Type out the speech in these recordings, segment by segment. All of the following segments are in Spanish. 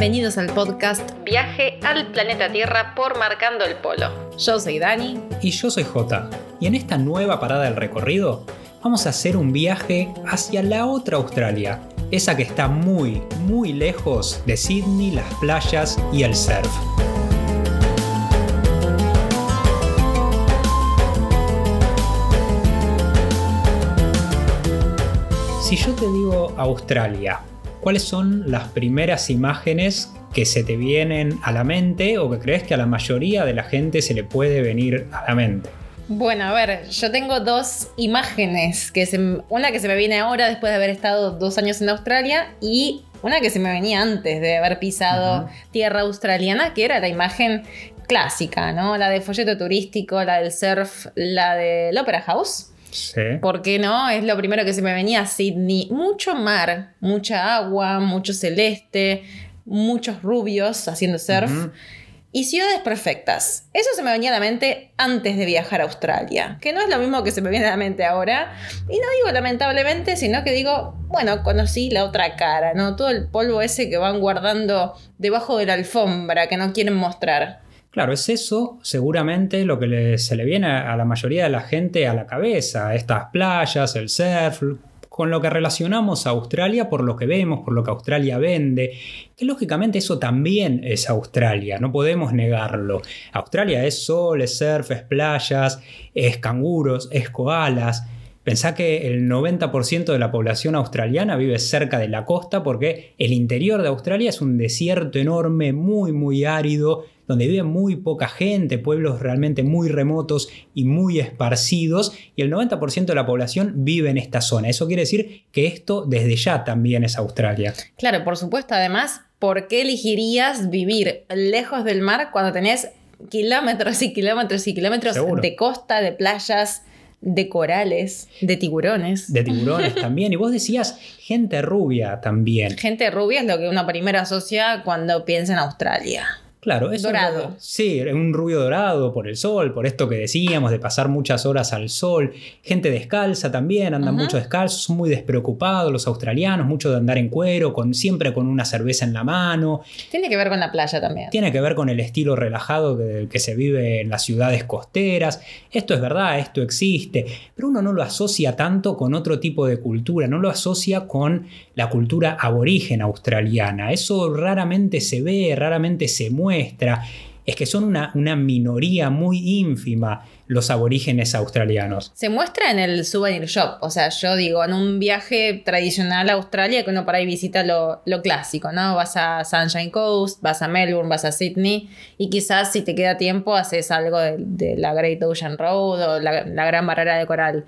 Bienvenidos al podcast Viaje al planeta Tierra por Marcando el Polo. Yo soy Dani. Y yo soy Jota. Y en esta nueva parada del recorrido vamos a hacer un viaje hacia la otra Australia, esa que está muy, muy lejos de Sydney, las playas y el surf. Si yo te digo Australia, ¿cuáles son las primeras imágenes que se te vienen a la mente o que crees que a la mayoría de la gente se le puede venir a la mente? Bueno, a ver, yo tengo dos imágenes, que una que se me viene ahora después de haber estado dos años en Australia y una que se me venía antes de haber pisado tierra australiana, que era la imagen clásica, ¿no? La de folleto turístico, la del surf, la del Opera House. Sí. ¿Por qué no? Es lo primero que se me venía a Sydney. Mucho mar, mucha agua, mucho celeste, muchos rubios haciendo surf. Y ciudades perfectas. Eso se me venía a la mente antes de viajar a Australia, que no es lo mismo que se me viene a la mente ahora. Y no digo lamentablemente, sino que digo, bueno, conocí la otra cara, ¿no? Todo el polvo ese que van guardando debajo de la alfombra, que no quieren mostrar. Claro, es eso seguramente lo que se le viene a la mayoría de la gente a la cabeza, estas playas, el surf, con lo que relacionamos a Australia por lo que vemos, por lo que Australia vende, que lógicamente eso también es Australia, no podemos negarlo. Australia es sol, es surf, es playas, es canguros, es koalas. Pensá que el 90% de la población australiana vive cerca de la costa porque el interior de Australia es un desierto enorme, muy, muy árido, donde vive muy poca gente, pueblos realmente muy remotos y muy esparcidos, y el 90% de la población vive en esta zona. Eso quiere decir que esto desde ya también es Australia. Claro, por supuesto, además, ¿por qué elegirías vivir lejos del mar cuando tenés kilómetros y kilómetros y kilómetros de costa, de playas? de corales, de tiburones. De tiburones también. Y vos decías gente rubia también. Gente rubia es lo que uno primero asocia cuando piensa en Australia. Claro, es dorado. sí, un rubio dorado por el sol, por esto que decíamos de pasar muchas horas al sol. Gente descalza también, andan mucho descalzos, son muy despreocupados los australianos, mucho de andar en cuero, con, siempre con una cerveza en la mano. Tiene que ver con la playa también. Tiene que ver con el estilo relajado que, que se vive en las ciudades costeras. Esto es verdad, esto existe, pero uno no lo asocia tanto con otro tipo de cultura, no lo asocia con la cultura aborigen australiana. Eso raramente se ve, raramente se mueve es que son una, minoría muy ínfima los aborígenes australianos. Se muestra en el souvenir shop, o sea, yo digo, en un viaje tradicional a Australia que uno por ahí visita lo, clásico, ¿no? Vas a Sunshine Coast, vas a Melbourne, vas a Sydney y quizás si te queda tiempo haces algo de, la Great Ocean Road o la Gran Barrera de Coral.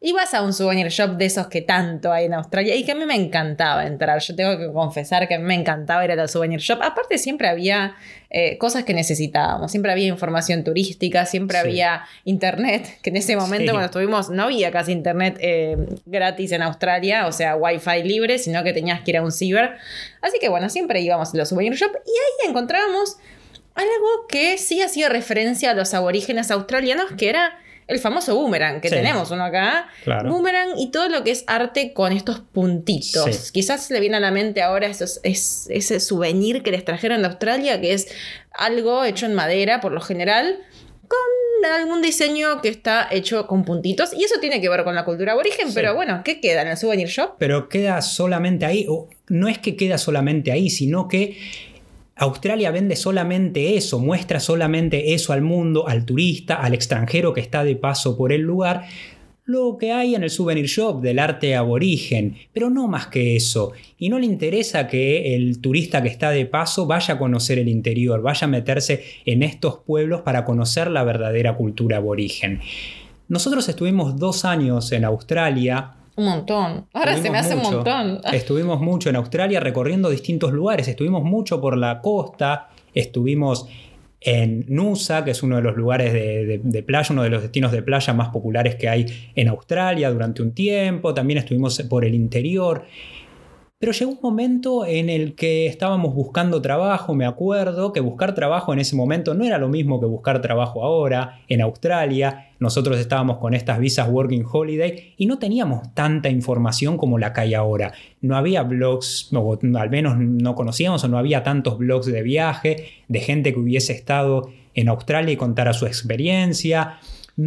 Y vas a un souvenir shop de esos que tanto hay en Australia y que a mí me encantaba entrar. Yo tengo que confesar que a mí me encantaba ir al souvenir shop. Aparte siempre había eh, cosas que necesitábamos. Siempre había información turística, siempre había internet, que en ese momento cuando estuvimos no había casi internet eh, gratis en Australia, o sea, wifi libre, sino que tenías que ir a un ciber. Así que bueno, siempre íbamos a los souvenir shop y ahí encontrábamos algo que sí hacía referencia a los aborígenes australianos, que era el famoso boomerang, que tenemos uno acá. Boomerang y todo lo que es arte con estos puntitos. Quizás le viene a la mente ahora esos, es, ese souvenir que les trajeron de Australia, que es algo hecho en madera por lo general, con algún diseño que está hecho con puntitos. Y eso tiene que ver con la cultura aborigen, pero bueno, ¿qué queda en el souvenir shop? Pero queda solamente ahí, o no es que queda solamente ahí, sino que Australia vende solamente eso, muestra solamente eso al mundo, al turista, al extranjero que está de paso por el lugar, lo que hay en el souvenir shop del arte aborigen, pero no más que eso. Y no le interesa que el turista que está de paso vaya a conocer el interior, vaya a meterse en estos pueblos para conocer la verdadera cultura aborigen. Nosotros estuvimos dos años en Australia un montón. Ahora se me hace un montón. Estuvimos mucho en Australia recorriendo distintos lugares. Estuvimos mucho por la costa. Estuvimos en Nusa, que es uno de los lugares de, playa, uno de los destinos de playa más populares que hay en Australia durante un tiempo. También estuvimos por el interior. Pero llegó un momento en el que estábamos buscando trabajo, me acuerdo que buscar trabajo en ese momento no era lo mismo que buscar trabajo ahora en Australia. Nosotros estábamos con estas visas Working Holiday y no teníamos tanta información como la que hay ahora. No había blogs, o al menos no conocíamos o no había tantos blogs de viaje, de gente que hubiese estado en Australia y contara su experiencia.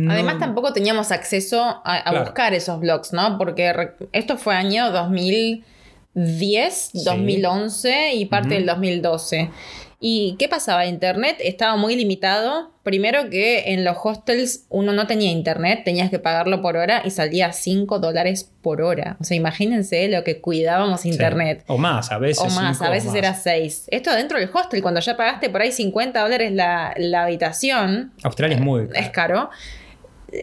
Además tampoco teníamos acceso a, buscar esos blogs, ¿no? Porque esto fue año 2000 10, 2011 y parte del 2012. ¿Y qué pasaba? Internet estaba muy limitado. Primero que en los hostels uno no tenía internet, tenías que pagarlo por hora y salía 5 dólares por hora. O sea, imagínense lo que cuidábamos internet. O más, a veces. O más, a veces era 6. Esto dentro del hostel, cuando ya pagaste por ahí 50 dólares la, la habitación. Australia es muy Es caro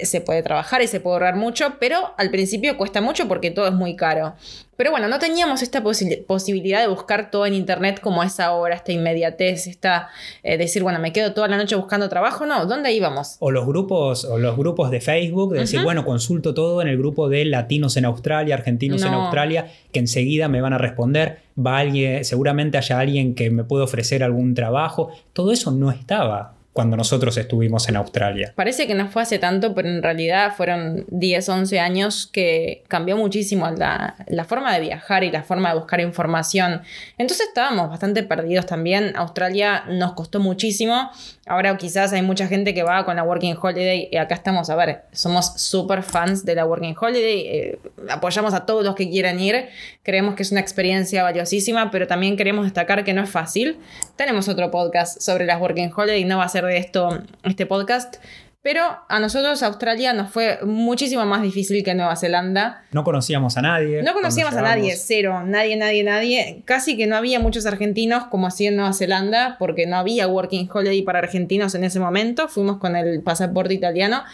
se puede trabajar y se puede ahorrar mucho, pero al principio cuesta mucho porque todo es muy caro. Pero bueno, no teníamos esta posibilidad de buscar todo en internet como es ahora, esta inmediatez, esta eh, decir, bueno, me quedo toda la noche buscando trabajo, no, ¿dónde íbamos? O los grupos, o los grupos de Facebook, de decir, bueno, consulto todo en el grupo de latinos en Australia, argentinos en Australia, que enseguida me van a responder, va alguien, seguramente haya alguien que me pueda ofrecer algún trabajo. Todo eso no estaba cuando nosotros estuvimos en Australia. Parece que no fue hace tanto, pero en realidad fueron 10, 11 años que cambió muchísimo la, forma de viajar y la forma de buscar información. Entonces estábamos bastante perdidos también. Australia nos costó muchísimo. Ahora quizás hay mucha gente que va con la Working Holiday y acá estamos, a ver, somos súper fans de la Working Holiday, eh, apoyamos a todos los que quieran ir, creemos que es una experiencia valiosísima, pero también queremos destacar que no es fácil. Tenemos otro podcast sobre las Working Holiday, no va a ser de esto este podcast, pero a nosotros Australia nos fue muchísimo más difícil que Nueva Zelanda. No conocíamos a nadie. No conocíamos a nadie, cero. Nadie, nadie, nadie. Casi que no había muchos argentinos como así en Nueva Zelanda, porque no había Working Holiday para argentinos en ese momento. Fuimos con el pasaporte italiano.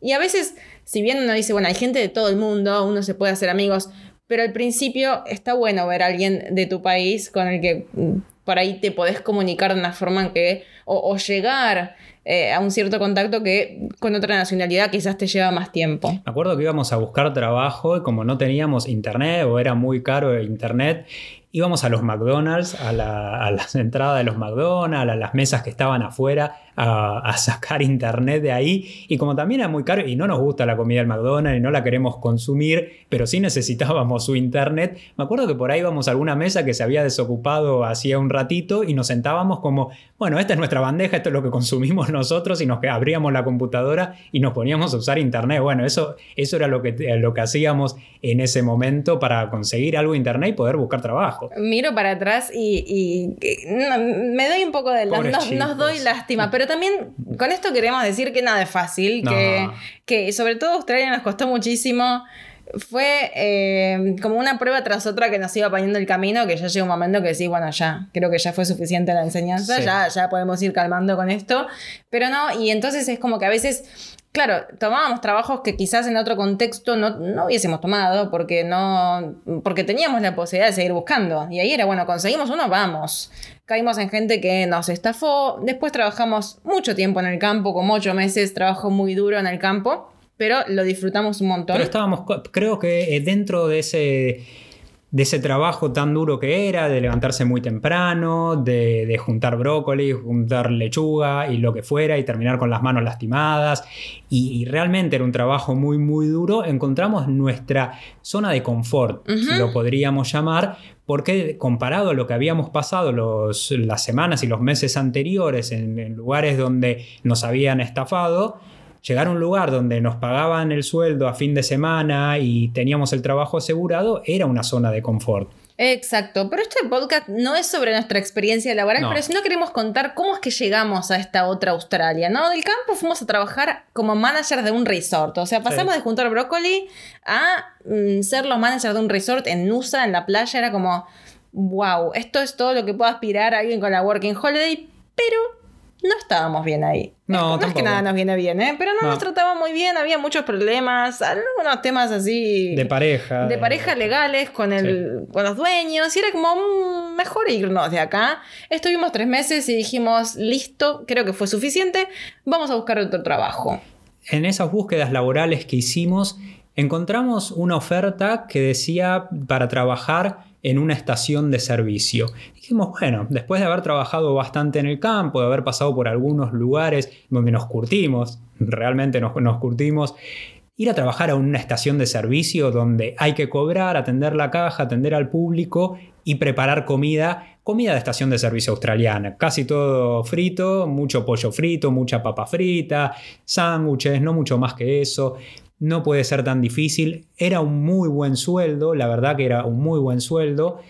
Y a veces, si bien uno dice, bueno, hay gente de todo el mundo, uno se puede hacer amigos, pero al principio está bueno ver a alguien de tu país con el que mm, por ahí te podés comunicar de una forma en que, o, llegar eh, a un cierto contacto que con otra nacionalidad quizás te lleva más tiempo. Me acuerdo que íbamos a buscar trabajo y como no teníamos internet o era muy caro el internet, íbamos a los McDonald's, a, la, a las entradas de los McDonald's, a las mesas que estaban afuera, a, sacar internet de ahí. Y como también era muy caro y no nos gusta la comida del McDonald's y no la queremos consumir, pero sí necesitábamos su internet, me acuerdo que por ahí íbamos a alguna mesa que se había desocupado hacía un ratito y nos sentábamos como, bueno, esta es nuestra bandeja, esto es lo que consumimos nosotros y nos abríamos la computadora y nos poníamos a usar internet. Bueno, eso, eso era lo que, lo que hacíamos en ese momento para conseguir algo de internet y poder buscar trabajo. Miro para atrás y, me doy un poco de... nos doy lástima, pero también con esto queremos decir que nada es fácil, que, sobre todo Australia nos costó muchísimo. Fue eh, como una prueba tras otra que nos iba poniendo el camino, que ya llega un momento que sí, bueno, ya, creo que ya fue suficiente la enseñanza, ya, ya podemos ir calmando con esto, pero no, y entonces es como que a veces Claro, tomábamos trabajos que quizás en otro contexto no, no, hubiésemos tomado porque no porque teníamos la posibilidad de seguir buscando. Y ahí era, bueno, conseguimos uno, vamos. Caímos en gente que nos estafó. Después trabajamos mucho tiempo en el campo, como ocho meses, trabajo muy duro en el campo, pero lo disfrutamos un montón. Pero estábamos, creo que eh, dentro de ese de ese trabajo tan duro que era, de levantarse muy temprano, de, juntar brócoli, juntar lechuga y lo que fuera, y terminar con las manos lastimadas. Y, realmente era un trabajo muy, muy duro. Encontramos nuestra zona de confort, lo podríamos llamar, porque comparado a lo que habíamos pasado los, las semanas y los meses anteriores en lugares donde nos habían estafado, llegar a un lugar donde nos pagaban el sueldo a fin de semana y teníamos el trabajo asegurado era una zona de confort. Exacto, pero este podcast no es sobre nuestra experiencia laboral, pero si no queremos contar cómo es que llegamos a esta otra Australia, ¿no? Del campo fuimos a trabajar como manager de un resort, o sea, pasamos de juntar brócoli a mm, ser los managers de un resort en Nusa, en la playa, era como, wow, esto es todo lo que puede aspirar alguien con la Working Holiday, pero no estábamos bien ahí. No, no es que nada nos viene bien, ¿eh? Pero no, nos trataba muy bien, había muchos problemas, algunos temas así. De pareja. De pareja legales con, el, con los dueños, y era como mm, mejor irnos de acá. Estuvimos tres meses y dijimos, listo, creo que fue suficiente, vamos a buscar otro trabajo. En esas búsquedas laborales que hicimos, encontramos una oferta que decía para trabajar en una estación de servicio. Dijimos, bueno, después de haber trabajado bastante en el campo, de haber pasado por algunos lugares donde nos curtimos, realmente nos, nos curtimos, ir a trabajar a una estación de servicio donde hay que cobrar, atender la caja, atender al público y preparar comida, comida de estación de servicio australiana, casi todo frito, mucho pollo frito, mucha papa frita, sándwiches, no mucho más que eso. No puede ser tan difícil. Era un muy buen sueldo, la verdad que era un muy buen sueldo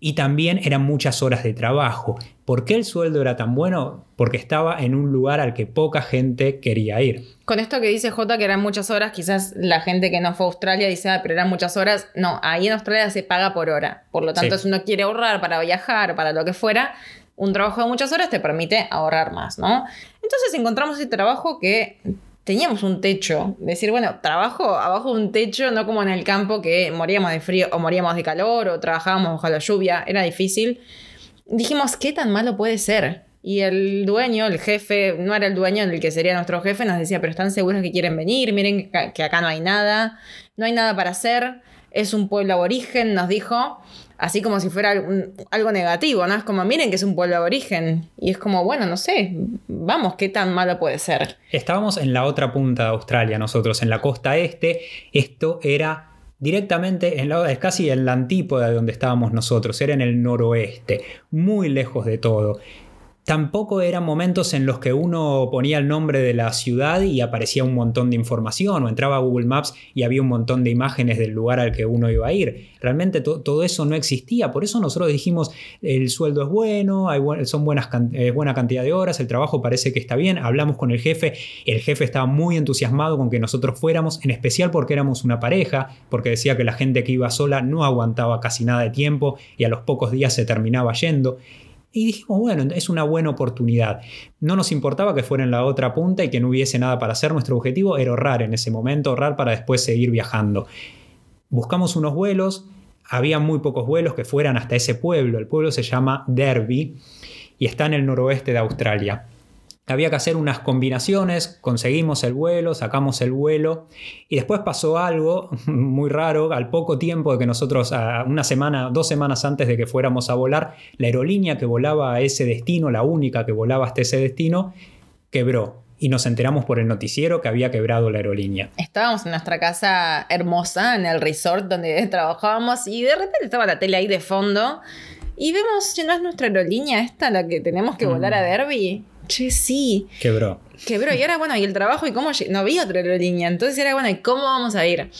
y también eran muchas horas de trabajo. ¿Por qué el sueldo era tan bueno? Porque estaba en un lugar al que poca gente quería ir. Con esto que dice J, que eran muchas horas, quizás la gente que no fue a Australia dice, ah, pero eran muchas horas. No, ahí en Australia se paga por hora. Por lo tanto, si uno quiere ahorrar para viajar, para lo que fuera, un trabajo de muchas horas te permite ahorrar más, ¿no? Entonces encontramos ese trabajo que teníamos un techo. Decir, bueno, trabajo abajo de un techo, no como en el campo que moríamos de frío o moríamos de calor o trabajábamos bajo la lluvia, era difícil. Dijimos, ¿qué tan malo puede ser? Y el dueño, el jefe, no era el dueño el que sería nuestro jefe, nos decía, pero están seguros que quieren venir, miren que acá no hay nada, no hay nada para hacer, es un pueblo aborigen, nos dijo así como si fuera algo negativo, ¿no? Es como, miren que es un pueblo aborigen. Y es como, bueno, no sé, vamos, ¿qué tan malo puede ser? Estábamos en la otra punta de Australia, nosotros, en la costa este. Esto era directamente, en la, casi en la antípoda de donde estábamos nosotros, era en el noroeste, muy lejos de todo. Tampoco eran momentos en los que uno ponía el nombre de la ciudad y aparecía un montón de información o entraba a Google Maps y había un montón de imágenes del lugar al que uno iba a ir. Realmente todo eso no existía, por eso nosotros dijimos el sueldo es bueno, son buenas, buena cantidad de horas, el trabajo parece que está bien, hablamos con el jefe, el jefe estaba muy entusiasmado con que nosotros fuéramos, en especial porque éramos una pareja, porque decía que la gente que iba sola no aguantaba casi nada de tiempo y a los pocos días se terminaba yendo. Y dijimos, bueno, es una buena oportunidad. No nos importaba que fuera en la otra punta y que no hubiese nada para hacer. Nuestro objetivo era ahorrar en ese momento, ahorrar para después seguir viajando. Buscamos unos vuelos, había muy pocos vuelos que fueran hasta ese pueblo. El pueblo se llama Derby y está en el noroeste de Australia. Había que hacer unas combinaciones, conseguimos el vuelo, sacamos el vuelo y después pasó algo muy raro. Al poco tiempo de que nosotros, una semana, dos semanas antes de que fuéramos a volar, la aerolínea que volaba a ese destino, la única que volaba hasta ese destino, quebró y nos enteramos por el noticiero que había quebrado la aerolínea. Estábamos en nuestra casa hermosa, en el resort donde trabajábamos, y de repente estaba la tele ahí de fondo. Y vemos, ¿no es nuestra aerolínea esta la que tenemos que volar a mm. Derby? Che, sí. Quebró. Quebró. Y ahora, bueno, y el trabajo y cómo. No había otra aerolínea. Entonces era, bueno, ¿y cómo vamos a ir?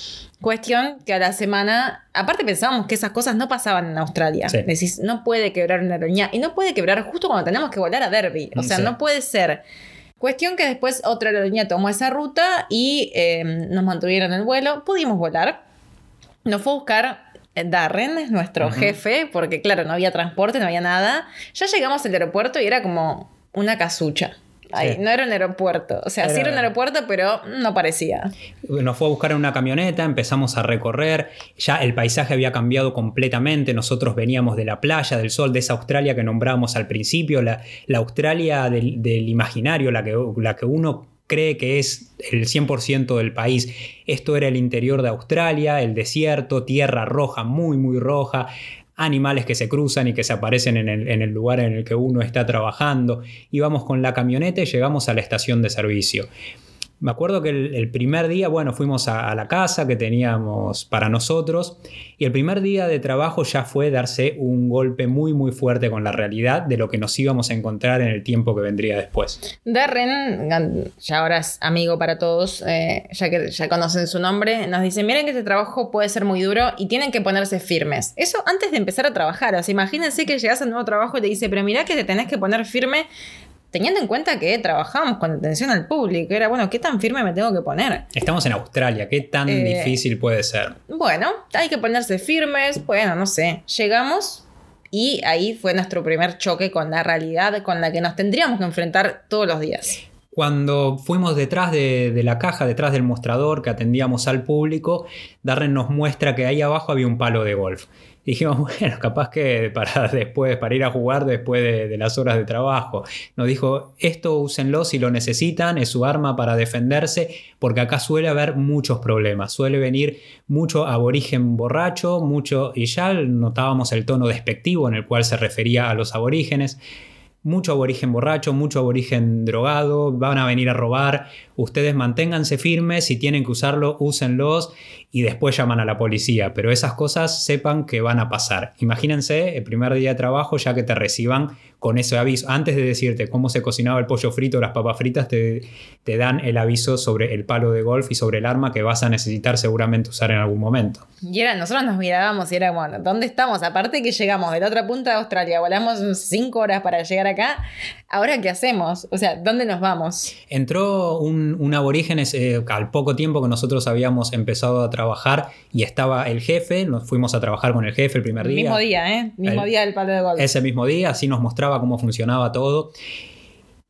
Cuestión que a la semana. Aparte pensábamos que esas cosas no pasaban en Australia. Decís, no puede quebrar una aerolínea. Y no puede quebrar justo cuando tenemos que volar a Derby. O sea, no puede ser. Cuestión que después otra aerolínea tomó esa ruta y em, nos mantuvieron el vuelo. Pudimos volar. Nos fue a buscar Darren, nuestro jefe, porque claro, no había transporte, no había nada. Ya llegamos al aeropuerto y era como una casucha. No era un aeropuerto. O sea, sí era un aeropuerto, pero no parecía. Nos fue a buscar en una camioneta, empezamos a recorrer. Ya el paisaje había cambiado completamente. Nosotros veníamos de la playa, del sol, de esa Australia que nombramos al principio, la, Australia del, imaginario, la que, la que uno cree que es el 100% del país. Esto era el interior de Australia, el desierto, tierra roja, muy, muy roja animales que se cruzan y que se aparecen en el, lugar en el que uno está trabajando. Íbamos con la camioneta y llegamos a la estación de servicio. Me acuerdo que el, primer día, bueno, fuimos a, la casa que teníamos para nosotros y el primer día de trabajo ya fue darse un golpe muy muy fuerte con la realidad de lo que nos íbamos a encontrar en el tiempo que vendría después. Darren, ya ahora es amigo para todos, eh, ya que ya conocen su nombre, nos dice, miren que este trabajo puede ser muy duro y tienen que ponerse firmes. Eso antes de empezar a trabajar, o sea, imagínense que llegas al nuevo trabajo y te dice, pero mira que te tenés que poner firme teniendo en cuenta que trabajamos con atención al público, era bueno, ¿qué tan firme me tengo que poner? Estamos en Australia, ¿qué tan eh, difícil puede ser? Bueno, hay que ponerse firmes, bueno, no sé, llegamos y ahí fue nuestro primer choque con la realidad con la que nos tendríamos que enfrentar todos los días. Cuando fuimos detrás de, de, la caja, detrás del mostrador que atendíamos al público, Darren nos muestra que ahí abajo había un palo de golf. dijimos, bueno, capaz que para después, para ir a jugar después de, las horas de trabajo. Nos dijo, esto úsenlo si lo necesitan, es su arma para defenderse, porque acá suele haber muchos problemas. Suele venir mucho aborigen borracho, mucho, y ya notábamos el tono despectivo en el cual se refería a los aborígenes mucho aborigen borracho, mucho aborigen drogado, van a venir a robar, ustedes manténganse firmes, si tienen que usarlo, úsenlos y después llaman a la policía, pero esas cosas sepan que van a pasar. Imagínense el primer día de trabajo ya que te reciban con ese aviso. Antes de decirte cómo se cocinaba el pollo frito o las papas fritas, te, te dan el aviso sobre el palo de golf y sobre el arma que vas a necesitar seguramente usar en algún momento. Y era, nosotros nos mirábamos y era, bueno, ¿dónde estamos? Aparte que llegamos de la otra punta de Australia, volamos cinco horas para llegar acá, ¿ahora qué hacemos? O sea, ¿dónde nos vamos? Entró un, un aborígenes eh, al poco tiempo que nosotros habíamos empezado a trabajar y estaba el jefe, nos fuimos a trabajar con el jefe el primer día. Mismo día, ¿eh? Mismo día del palo de golf. Ese mismo día, así nos mostraba cómo funcionaba todo.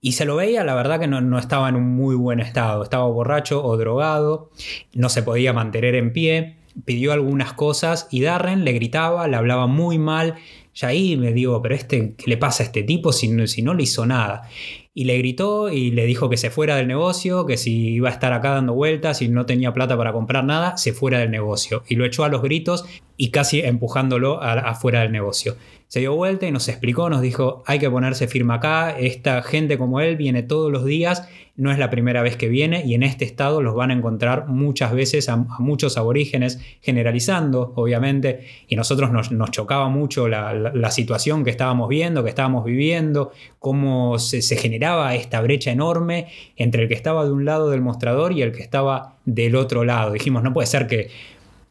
Y se lo veía, la verdad que no, estaba en un muy buen estado. Estaba borracho o drogado, no se podía mantener en pie. Pidió algunas cosas y Darren le gritaba, le hablaba muy mal. Y ahí me digo, pero este, ¿qué le pasa a este tipo si, si no le hizo nada? y le gritó y le dijo que se fuera del negocio, que si iba a estar acá dando vueltas y no tenía plata para comprar nada, se fuera del negocio. Y lo echó a los gritos y casi empujándolo afuera del negocio. Se dio vuelta y nos explicó, nos dijo, hay que ponerse firme acá, esta gente como él viene todos los días, no es la primera vez que viene y en este estado los van a encontrar muchas veces a, muchos aborígenes, generalizando, obviamente, y nosotros nos, chocaba mucho la, situación que estábamos viendo, que estábamos viviendo, cómo se, se generaba esta brecha enorme entre el que estaba de un lado del mostrador y el que estaba del otro lado. Dijimos, no puede ser que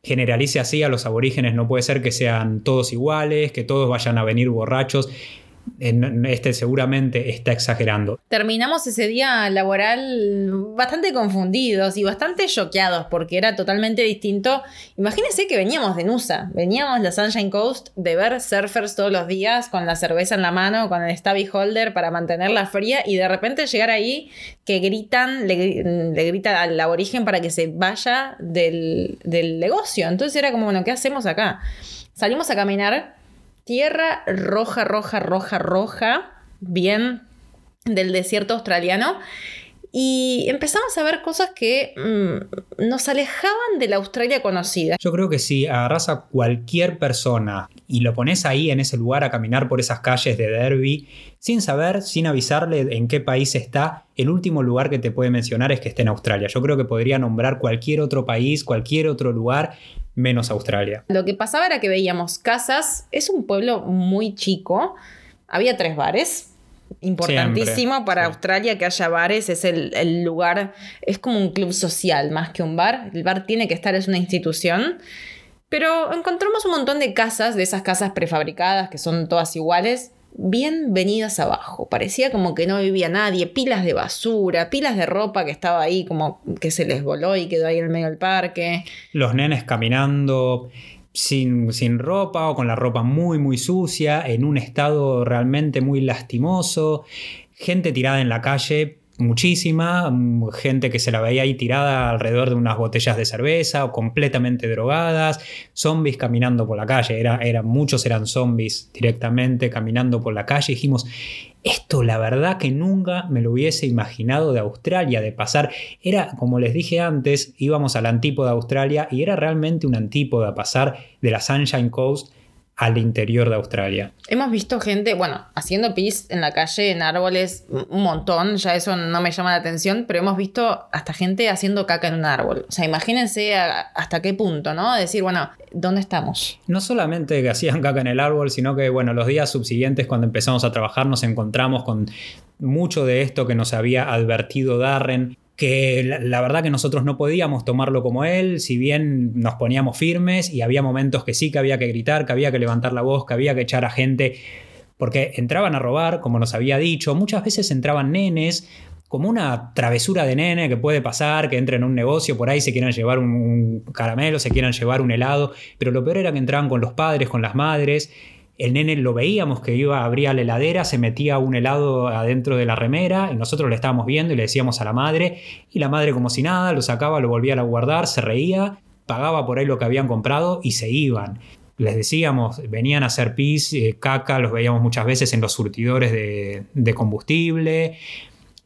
generalice así a los aborígenes, no puede ser que sean todos iguales, que todos vayan a venir borrachos este seguramente está exagerando. Terminamos ese día laboral bastante confundidos y bastante choqueados porque era totalmente distinto. Imagínense que veníamos de Nusa, veníamos de Sunshine Coast de ver surfers todos los días con la cerveza en la mano, con el Stabby Holder para mantenerla fría y de repente llegar ahí que gritan, le, le gritan al aborigen para que se vaya del, del negocio. Entonces era como, bueno, ¿qué hacemos acá? Salimos a caminar tierra roja, roja, roja, roja, bien del desierto australiano. Y empezamos a ver cosas que mm, nos alejaban de la Australia conocida. Yo creo que si agarras a cualquier persona y lo pones ahí en ese lugar a caminar por esas calles de Derby, sin saber, sin avisarle en qué país está, el último lugar que te puede mencionar es que esté en Australia. Yo creo que podría nombrar cualquier otro país, cualquier otro lugar menos Australia. Lo que pasaba era que veíamos casas, es un pueblo muy chico, había tres bares. Importantísimo para Australia que haya bares, es el, lugar, es como un club social más que un bar. El bar tiene que estar, es una institución. Pero encontramos un montón de casas, de esas casas prefabricadas que son todas iguales, bienvenidas abajo. Parecía como que no vivía nadie, pilas de basura, pilas de ropa que estaba ahí como que se les voló y quedó ahí en el medio del parque. Los nenes caminando sin, sin ropa o con la ropa muy muy sucia, en un estado realmente muy lastimoso, gente tirada en la calle muchísima, mm, gente que se la veía ahí tirada alrededor de unas botellas de cerveza o completamente drogadas, zombies caminando por la calle, era, era, muchos eran zombies directamente caminando por la calle, dijimos, esto la verdad que nunca me lo hubiese imaginado de Australia, de pasar, era como les dije antes, íbamos al antípoda de Australia y era realmente un antípoda pasar de la Sunshine Coast al interior de Australia. Hemos visto gente, bueno, haciendo pis en la calle, en árboles, un montón, ya eso no me llama la atención, pero hemos visto hasta gente haciendo caca en un árbol. O sea, imagínense hasta qué punto, ¿no? Decir, bueno, ¿dónde estamos? No solamente que hacían caca en el árbol, sino que, bueno, los días subsiguientes cuando empezamos a trabajar nos encontramos con mucho de esto que nos había advertido Darren, que la, verdad que nosotros no podíamos tomarlo como él, si bien nos poníamos firmes y había momentos que sí que había que gritar, que había que levantar la voz, que había que echar a gente, porque entraban a robar, como nos había dicho, muchas veces entraban nenes, como una travesura de nene que puede pasar, que entren en un negocio, por ahí se quieran llevar un, un caramelo, se quieran llevar un helado, pero lo peor era que entraban con los padres, con las madres, el nene lo veíamos que iba, abría la heladera, se metía un helado adentro de la remera y nosotros lo estábamos viendo y le decíamos a la madre y la madre como si nada, lo sacaba, lo volvía a guardar, se reía, pagaba por ahí lo que habían comprado y se iban. les decíamos, venían a hacer pis, eh, caca, los veíamos muchas veces en los surtidores de, de combustible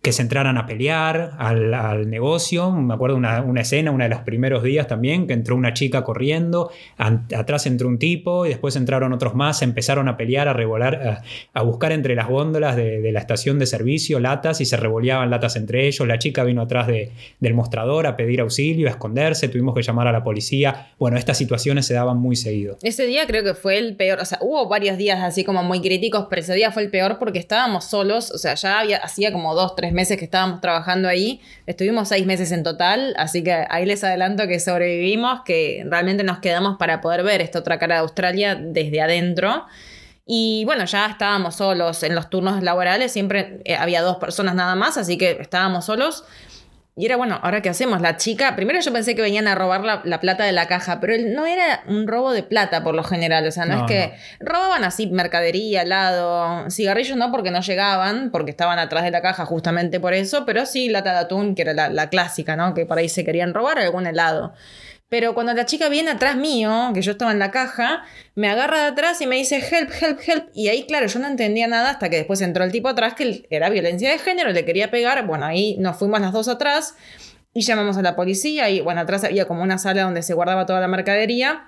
que se entraran a pelear al, negocio. Me acuerdo una, una, escena, uno de los primeros días también, que entró una chica corriendo, atrás entró un tipo y después entraron otros más, empezaron a pelear, a revolar, a, buscar entre las góndolas de, la estación de servicio latas y se revoleaban latas entre ellos. La chica vino atrás del mostrador a pedir auxilio, a esconderse, tuvimos que llamar a la policía. Bueno, estas situaciones se daban muy seguido. Ese día creo que fue el peor, o sea, hubo varios días así como muy críticos, pero ese día fue el peor porque estábamos solos, o sea, ya había, hacía como dos, tres meses que estábamos trabajando ahí. Estuvimos seis meses en total, así que ahí les adelanto que sobrevivimos, que realmente nos quedamos para poder ver esta otra cara de Australia desde adentro. Y bueno, ya estábamos solos en los turnos laborales, siempre eh, había dos personas nada más, así que estábamos solos. Y era bueno, ahora qué hacemos, la chica, primero yo pensé que venían a robar la, plata de la caja, pero no era un robo de plata por lo general, o sea, no, es que robaban así mercadería, helado, cigarrillos no porque no llegaban, porque estaban atrás de la caja justamente por eso, pero sí lata de atún, que era la, la clásica, ¿no? Que por ahí se querían robar algún helado. Pero cuando la chica viene atrás mío, que yo estaba en la caja, me agarra de atrás y me dice help, help, help. Y ahí, claro, yo no entendía nada hasta que después entró el tipo atrás que era violencia de género, le quería pegar. Bueno, ahí nos fuimos las dos atrás y llamamos a la policía. Y bueno, atrás había como una sala donde se guardaba toda la mercadería.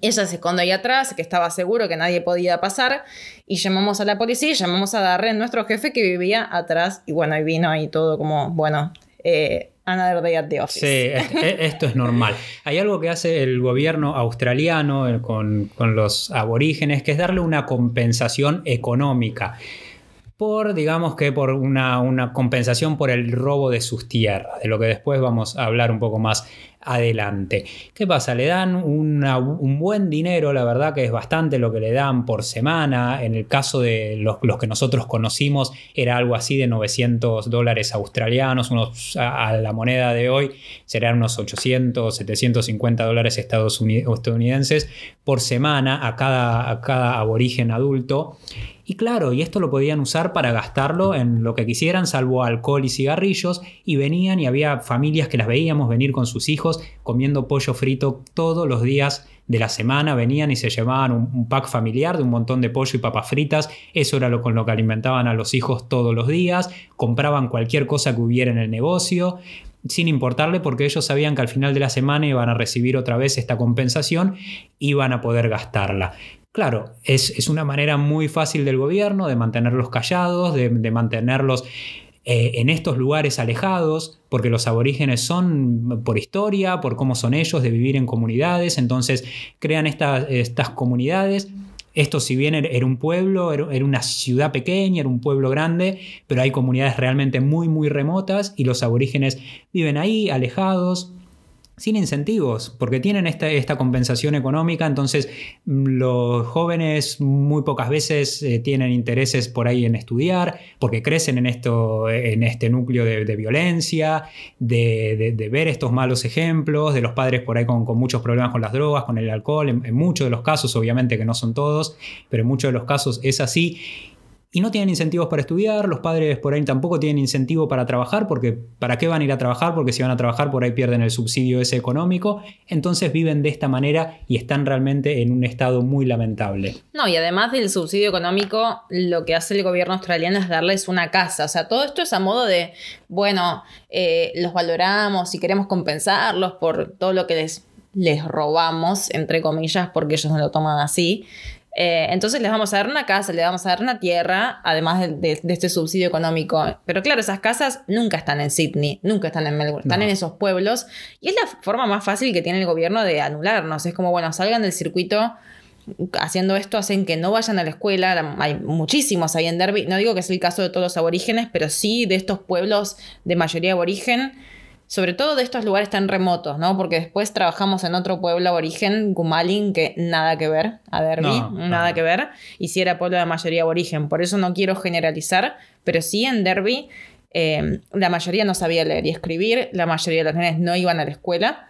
Ella se esconde ahí atrás, que estaba seguro que nadie podía pasar, y llamamos a la policía, y llamamos a Darren, nuestro jefe que vivía atrás, y bueno, ahí vino ahí todo como, bueno, eh, Another Day at the. Sí, e, esto es normal. Hay algo que hace el gobierno australiano eh, con, los aborígenes, que es darle una compensación económica por, digamos que por una, una, compensación por el robo de sus tierras, de lo que después vamos a hablar un poco más adelante. ¿Qué pasa? Le dan un buen dinero, la verdad que es bastante lo que le dan por semana. En el caso de los, que nosotros conocimos era algo así de 900 dólares australianos, a, la moneda de hoy serían unos 800, 750 dólares estadounidenses por semana a cada, a cada aborigen adulto. Y claro, y esto lo podían usar para gastarlo en lo que quisieran, salvo alcohol y cigarrillos, y venían y había familias que las veíamos venir con sus hijos comiendo pollo frito todos los días de la semana, venían y se llevaban un, pack familiar de un montón de pollo y papas fritas, eso era lo con lo que alimentaban a los hijos todos los días, compraban cualquier cosa que hubiera en el negocio, sin importarle porque ellos sabían que al final de la semana iban a recibir otra vez esta compensación, iban a poder gastarla. Claro, es, una manera muy fácil del gobierno de mantenerlos callados, de, mantenerlos eh, en estos lugares alejados, porque los aborígenes son por historia, por cómo son ellos, de vivir en comunidades, entonces crean estas comunidades. Esto si bien era un pueblo, era una ciudad pequeña, era un pueblo grande, pero hay comunidades realmente muy, muy remotas y los aborígenes viven ahí, alejados, sin incentivos, porque tienen esta, compensación económica, entonces mm, los jóvenes muy pocas veces eh, tienen intereses por ahí en estudiar, porque crecen en, esto, en este núcleo de, violencia, de, ver estos malos ejemplos, de los padres por ahí con, muchos problemas con las drogas, con el alcohol, en muchos de los casos, obviamente que no son todos, pero en muchos de los casos es así y no tienen incentivos para estudiar, los padres por ahí tampoco tienen incentivo para trabajar, porque ¿para qué van a ir a trabajar? Porque si van a trabajar por ahí pierden el subsidio ese económico, entonces viven de esta manera y están realmente en un estado muy lamentable. No, y además del subsidio económico, lo que hace el gobierno australiano es darles una casa, o sea, todo esto es a modo de, bueno, eh, los valoramos y queremos compensarlos por todo lo que les, les robamos, entre comillas, porque ellos no lo toman así. Eh, entonces les vamos a dar una casa, les vamos a dar una tierra, además de, este subsidio económico. Pero claro, esas casas nunca están en Sydney, nunca están en Melbourne, están en esos pueblos. Y es la forma más fácil que tiene el gobierno de anularnos. Es como, bueno, salgan del circuito haciendo esto hacen que no vayan a la escuela. Hay muchísimos ahí en Derby. No digo que es el caso de todos los aborígenes, pero sí de estos pueblos de mayoría aborigen sobre todo de estos lugares tan remotos, ¿no? Porque después trabajamos en otro pueblo aborigen, Gumalin, que nada que ver a Derby, nada que ver, y si era pueblo de mayoría aborigen. Por eso no quiero generalizar, pero sí en Derby eh, la mayoría no sabía leer y escribir, la mayoría de los nenes no iban a la escuela.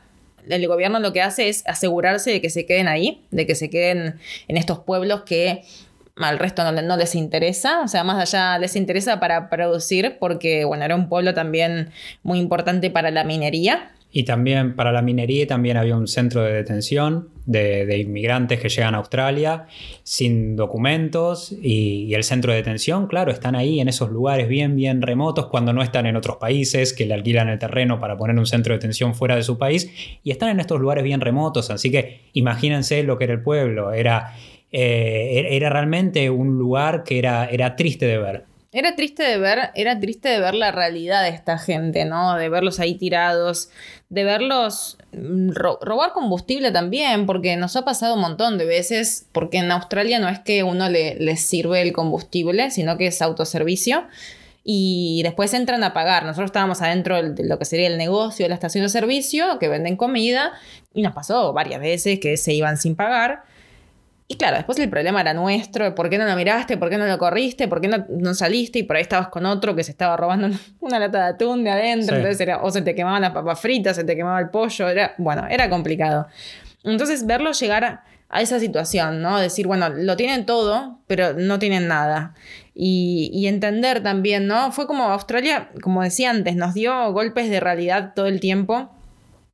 El gobierno lo que hace es asegurarse de que se queden ahí, de que se queden en estos pueblos que al resto no, les interesa, o sea, más allá les interesa para producir, porque, bueno, era un pueblo también muy importante para la minería. Y también para la minería también había un centro de detención de, inmigrantes que llegan a Australia sin documentos y, el centro de detención, claro, están ahí en esos lugares bien, bien remotos cuando no están en otros países que le alquilan el terreno para poner un centro de detención fuera de su país y están en estos lugares bien remotos, así que imagínense lo que era el pueblo, era, eh, era realmente un lugar que era, era triste de ver. Era triste de ver, era triste de ver la realidad de esta gente, ¿no? De verlos ahí tirados, de verlos mm, robar combustible también, porque nos ha pasado un montón de veces, porque en Australia no es que uno le, les sirve el combustible, sino que es autoservicio. Y después entran a pagar. Nosotros estábamos adentro de lo que sería el negocio de la estación de servicio, que venden comida, y nos pasó varias veces que se iban sin pagar. Y claro, después el problema era nuestro, ¿por qué no lo miraste? ¿Por qué no lo corriste? ¿Por qué no, saliste? Y por ahí estabas con otro que se estaba robando una lata de atún de adentro, entonces era, o se te quemaban las papas fritas, se te quemaba el pollo, era, bueno, era complicado. Entonces verlo llegar a esa situación, ¿no? Decir, bueno, lo tienen todo, pero no tienen nada. Y, y, entender también, ¿no? Fue como Australia, como decía antes, nos dio golpes de realidad todo el tiempo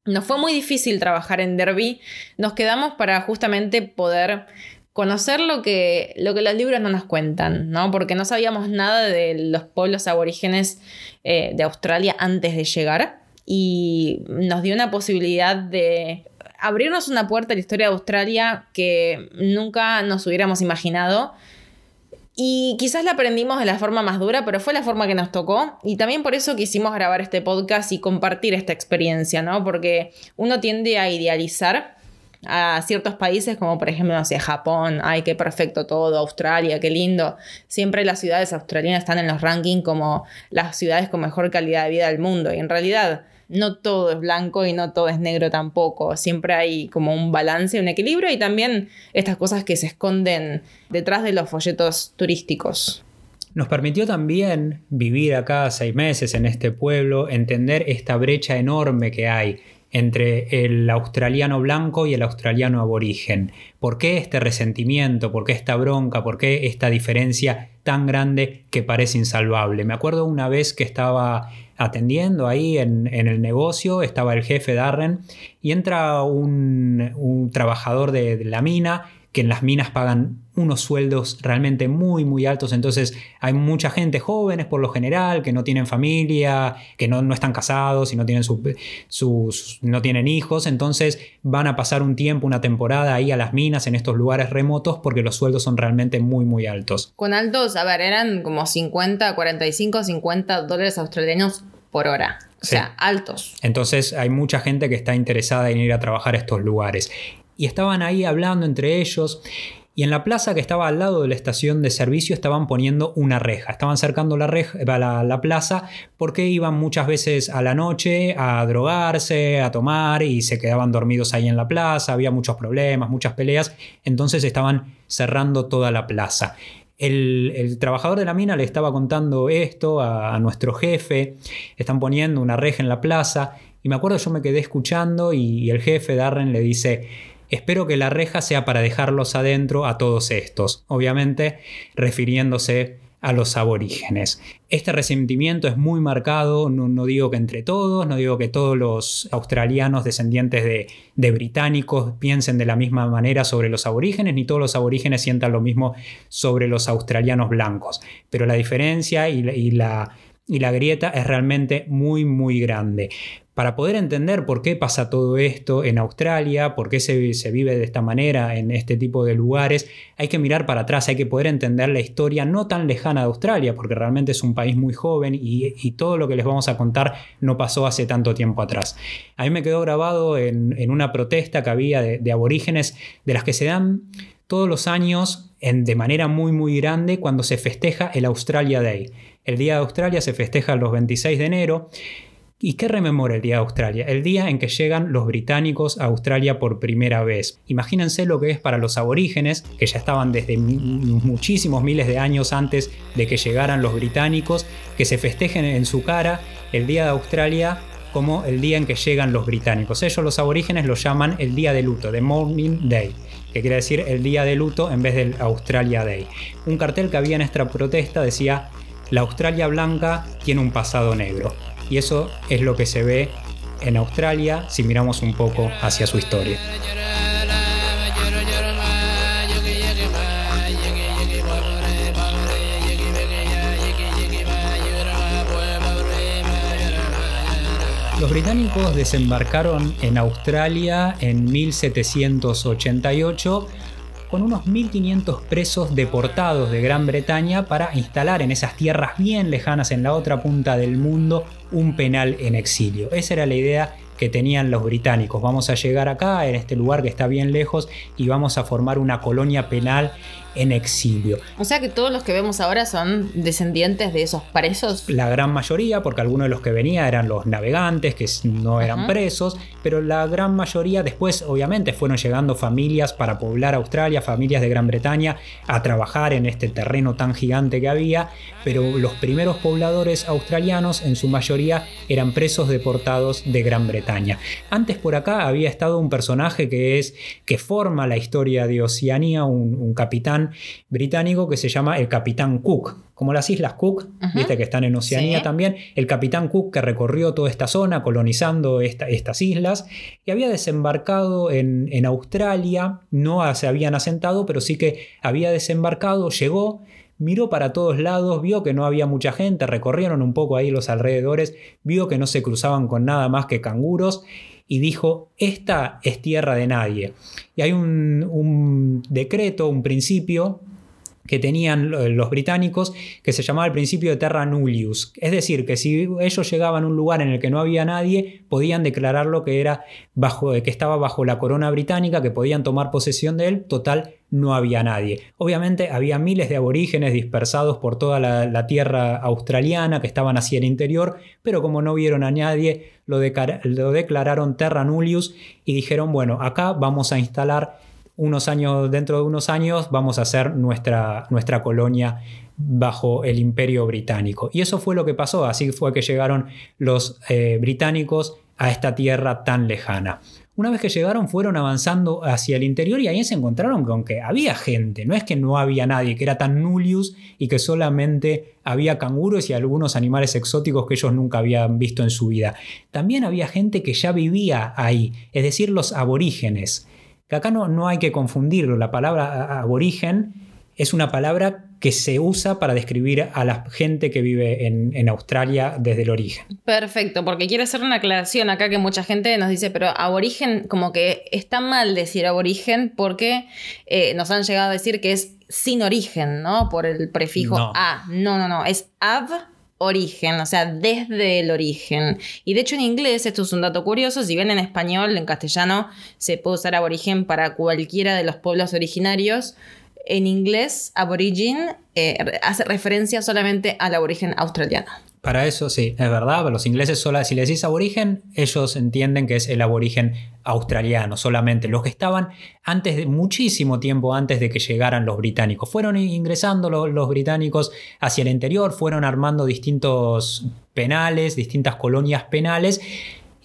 nos fue muy difícil trabajar en Derby. Nos quedamos para justamente poder conocer lo que, lo que los libros no nos cuentan, ¿no? Porque no sabíamos nada de los pueblos aborígenes eh, de Australia antes de llegar. Y nos dio una posibilidad de abrirnos una puerta a la historia de Australia que nunca nos hubiéramos imaginado y quizás la aprendimos de la forma más dura, pero fue la forma que nos tocó. Y también por eso quisimos grabar este podcast y compartir esta experiencia, ¿no? Porque uno tiende a idealizar a ciertos países como por ejemplo, sé, Japón, ay, qué perfecto todo, Australia, qué lindo. Siempre las ciudades australianas están en los rankings como las ciudades con mejor calidad de vida del mundo. Y en realidad no todo es blanco y no todo es negro tampoco. Siempre hay como un balance, un equilibrio y también estas cosas que se esconden detrás de los folletos turísticos. Nos permitió también vivir acá seis meses en este pueblo, entender esta brecha enorme que hay entre el australiano blanco y el australiano aborigen. ¿Por qué este resentimiento? ¿Por qué esta bronca? ¿Por qué esta diferencia tan grande que parece insalvable? Me acuerdo una vez que estaba atendiendo ahí en, el negocio, estaba el jefe Darren y entra un, trabajador de la mina que en las minas pagan unos sueldos realmente muy muy altos, entonces hay mucha gente jóvenes por lo general que no tienen familia, que no, no están casados y no tienen, sus, no tienen hijos, entonces van a pasar un tiempo, una temporada ahí a las minas en estos lugares remotos porque los sueldos son realmente muy muy altos. Con altos, a ver, eran como 50, 45, 50 dólares australianos por hora. O sea, altos. Entonces hay mucha gente que está interesada en ir a trabajar a estos lugares y estaban ahí hablando entre ellos. Y en la plaza que estaba al lado de la estación de servicio estaban poniendo una reja. Estaban cercando la, reja, la, la, plaza porque iban muchas veces a la noche a drogarse, a tomar y se quedaban dormidos ahí en la plaza. Había muchos problemas, muchas peleas. Entonces estaban cerrando toda la plaza. El, trabajador de la mina le estaba contando esto a, a nuestro jefe. Están poniendo una reja en la plaza. Y me acuerdo yo me quedé escuchando y el jefe Darren le dice Espero que la reja sea para dejarlos adentro a todos estos, obviamente refiriéndose a los aborígenes. Este resentimiento es muy marcado, no, digo que entre todos, no digo que todos los australianos descendientes de, británicos piensen de la misma manera sobre los aborígenes, ni todos los aborígenes sientan lo mismo sobre los australianos blancos, pero la diferencia y la, y la grieta es realmente muy muy grande para poder entender por qué pasa todo esto en Australia, por qué se, vive de esta manera en este tipo de lugares, hay que mirar para atrás, hay que poder entender la historia no tan lejana de Australia, porque realmente es un país muy joven y, todo lo que les vamos a contar no pasó hace tanto tiempo atrás. A mí me quedó grabado en, una protesta que había de, aborígenes, de las que se dan todos los años en, de manera muy muy grande cuando se festeja el Australia Day. El Día de Australia se festeja los 26 de enero ¿Y qué rememora el Día de Australia? El día en que llegan los británicos a Australia por primera vez. Imagínense lo que es para los aborígenes, que ya estaban desde muchísimos miles de años antes de que llegaran los británicos, que se festejen en su cara el Día de Australia como el día en que llegan los británicos. Ellos los aborígenes lo llaman el día de luto, the Morning Day, que quiere decir el día de luto en vez del Australia Day. Un cartel que había en esta protesta decía, la Australia blanca tiene un pasado negro. Y eso es lo que se ve en Australia si miramos un poco hacia su historia. Los británicos desembarcaron en Australia en 1788 con unos 1.500 presos deportados de Gran Bretaña para instalar en esas tierras bien lejanas en la otra punta del mundo un penal en exilio. Esa era la idea que tenían los británicos. Vamos a llegar acá, en este lugar que está bien lejos, y vamos a formar una colonia penal en exilio. O sea que todos los que vemos ahora son descendientes de esos presos. La gran mayoría, porque algunos de los que venían eran los navegantes, que no eran presos, pero la gran mayoría después obviamente fueron llegando familias para poblar Australia, familias de Gran Bretaña, a trabajar en este terreno tan gigante que había, pero los primeros pobladores australianos en su mayoría eran presos deportados de Gran Bretaña. Antes por acá había estado un personaje que es que forma la historia de Oceanía, un capitán británico que se llama el Capitán Cook. Como las Islas Cook, viste que están en Oceanía también, el Capitán Cook que recorrió toda esta zona colonizando estas islas y había desembarcado en, en Australia, no se habían asentado, pero sí que había desembarcado, llegó, miró para todos lados, vio que no había mucha gente, recorrieron un poco ahí los alrededores, vio que no se cruzaban con nada más que canguros y dijo, esta es tierra de nadie. Y hay un, decreto, un principio que tenían los británicos que se llamaba el principio de terra nullius. Es decir, que si ellos llegaban a un lugar en el que no había nadie, podían declararlo que, era bajo, que estaba bajo la corona británica, que podían tomar posesión de él, total, no había nadie. Obviamente había miles de aborígenes dispersados por toda la, tierra australiana que estaban hacia el interior, pero como no vieron a nadie, lo, lo declararon terra nullius y dijeron, bueno, acá vamos a instalar unos años, dentro de unos años, vamos a hacer nuestra, nuestra colonia bajo el imperio británico. Y eso fue lo que pasó, así fue que llegaron los eh, británicos a esta tierra tan lejana. Una vez que llegaron fueron avanzando hacia el interior y ahí se encontraron con que había gente, no es que no había nadie, que era tan nullius y que solamente había canguros y algunos animales exóticos que ellos nunca habían visto en su vida. También había gente que ya vivía ahí, es decir, los aborígenes que acá no, no hay que confundirlo, la palabra aborigen es una palabra que se usa para describir a la gente que vive en, Australia desde el origen. Perfecto, porque quiero hacer una aclaración acá que mucha gente nos dice, pero aborigen, como que está mal decir aborigen porque eh, nos han llegado a decir que es sin origen, ¿no? Por el prefijo a. No, no, no, es ab origen, o sea, desde el origen. Y de hecho en inglés, esto es un dato curioso, si bien en español, en castellano, se puede usar aborigen para cualquiera de los pueblos originarios, en inglés, aborigin eh, hace referencia solamente al aborigen australiano. Para eso sí, es verdad, los ingleses solo, si les decís aborigen, ellos entienden que es el aborigen australiano solamente, los que estaban antes de muchísimo tiempo antes de que llegaran los británicos. Fueron ingresando los, los británicos hacia el interior, fueron armando distintos penales, distintas colonias penales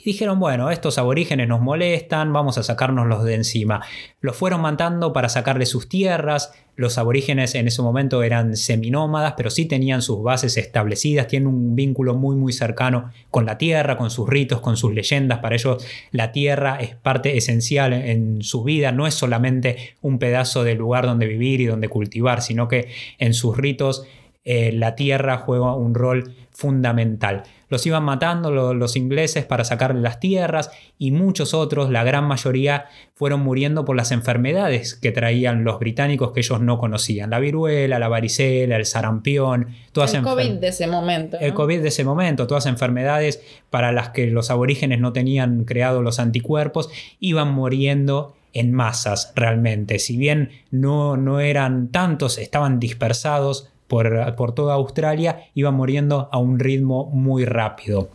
y dijeron, bueno, estos aborígenes nos molestan, vamos a sacárnoslos de encima. Los fueron matando para sacarle sus tierras. Los aborígenes en ese momento eran seminómadas, pero sí tenían sus bases establecidas, tienen un vínculo muy muy cercano con la tierra, con sus ritos, con sus leyendas. Para ellos la tierra es parte esencial en su vida, no es solamente un pedazo de lugar donde vivir y donde cultivar, sino que en sus ritos eh, la tierra juega un rol fundamental. Los iban matando los ingleses para sacarle las tierras y muchos otros, la gran mayoría, fueron muriendo por las enfermedades que traían los británicos que ellos no conocían. La viruela, la varicela, el sarampión, todas El COVID de ese momento. El COVID de ese momento, todas enfermedades para las que los aborígenes no tenían creado los anticuerpos, iban muriendo en masas realmente. Si bien no, no eran tantos, estaban dispersados por, toda Australia, iban muriendo a un ritmo muy rápido.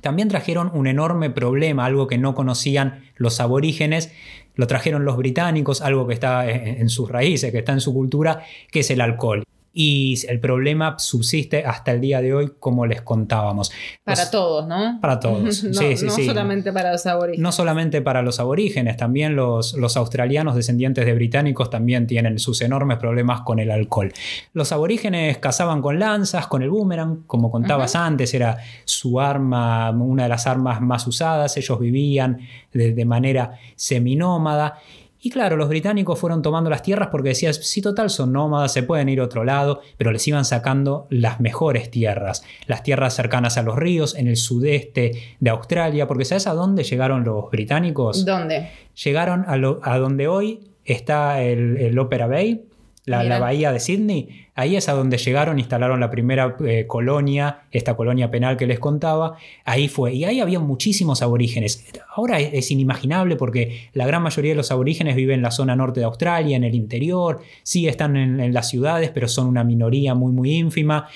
También trajeron un enorme problema, algo que no conocían los aborígenes, lo trajeron los británicos, algo que está en sus raíces, que está en su cultura, que es el alcohol. Y el problema subsiste hasta el día de hoy, como les contábamos. Para todos, ¿no? Para todos. no, sí, sí, no sí. solamente para los aborígenes. No solamente para los aborígenes, también los, los australianos descendientes de británicos también tienen sus enormes problemas con el alcohol. Los aborígenes cazaban con lanzas, con el boomerang, como contabas antes, era su arma, una de las armas más usadas. Ellos vivían de, de manera seminómada. Y claro, los británicos fueron tomando las tierras porque decían, si total son nómadas, se pueden ir a otro lado, pero les iban sacando las mejores tierras, las tierras cercanas a los ríos, en el sudeste de Australia, porque ¿sabes a dónde llegaron los británicos? ¿Dónde? Llegaron a, lo, a donde hoy está el, el Opera Bay, la, la, bahía de Sydney, ahí es a donde llegaron, instalaron la primera eh, colonia, esta colonia penal que les contaba, ahí fue, y ahí había muchísimos aborígenes. Ahora es, inimaginable porque la gran mayoría de los aborígenes viven en la zona norte de Australia, en el interior, sí están en, en las ciudades, pero son una minoría muy, muy ínfima.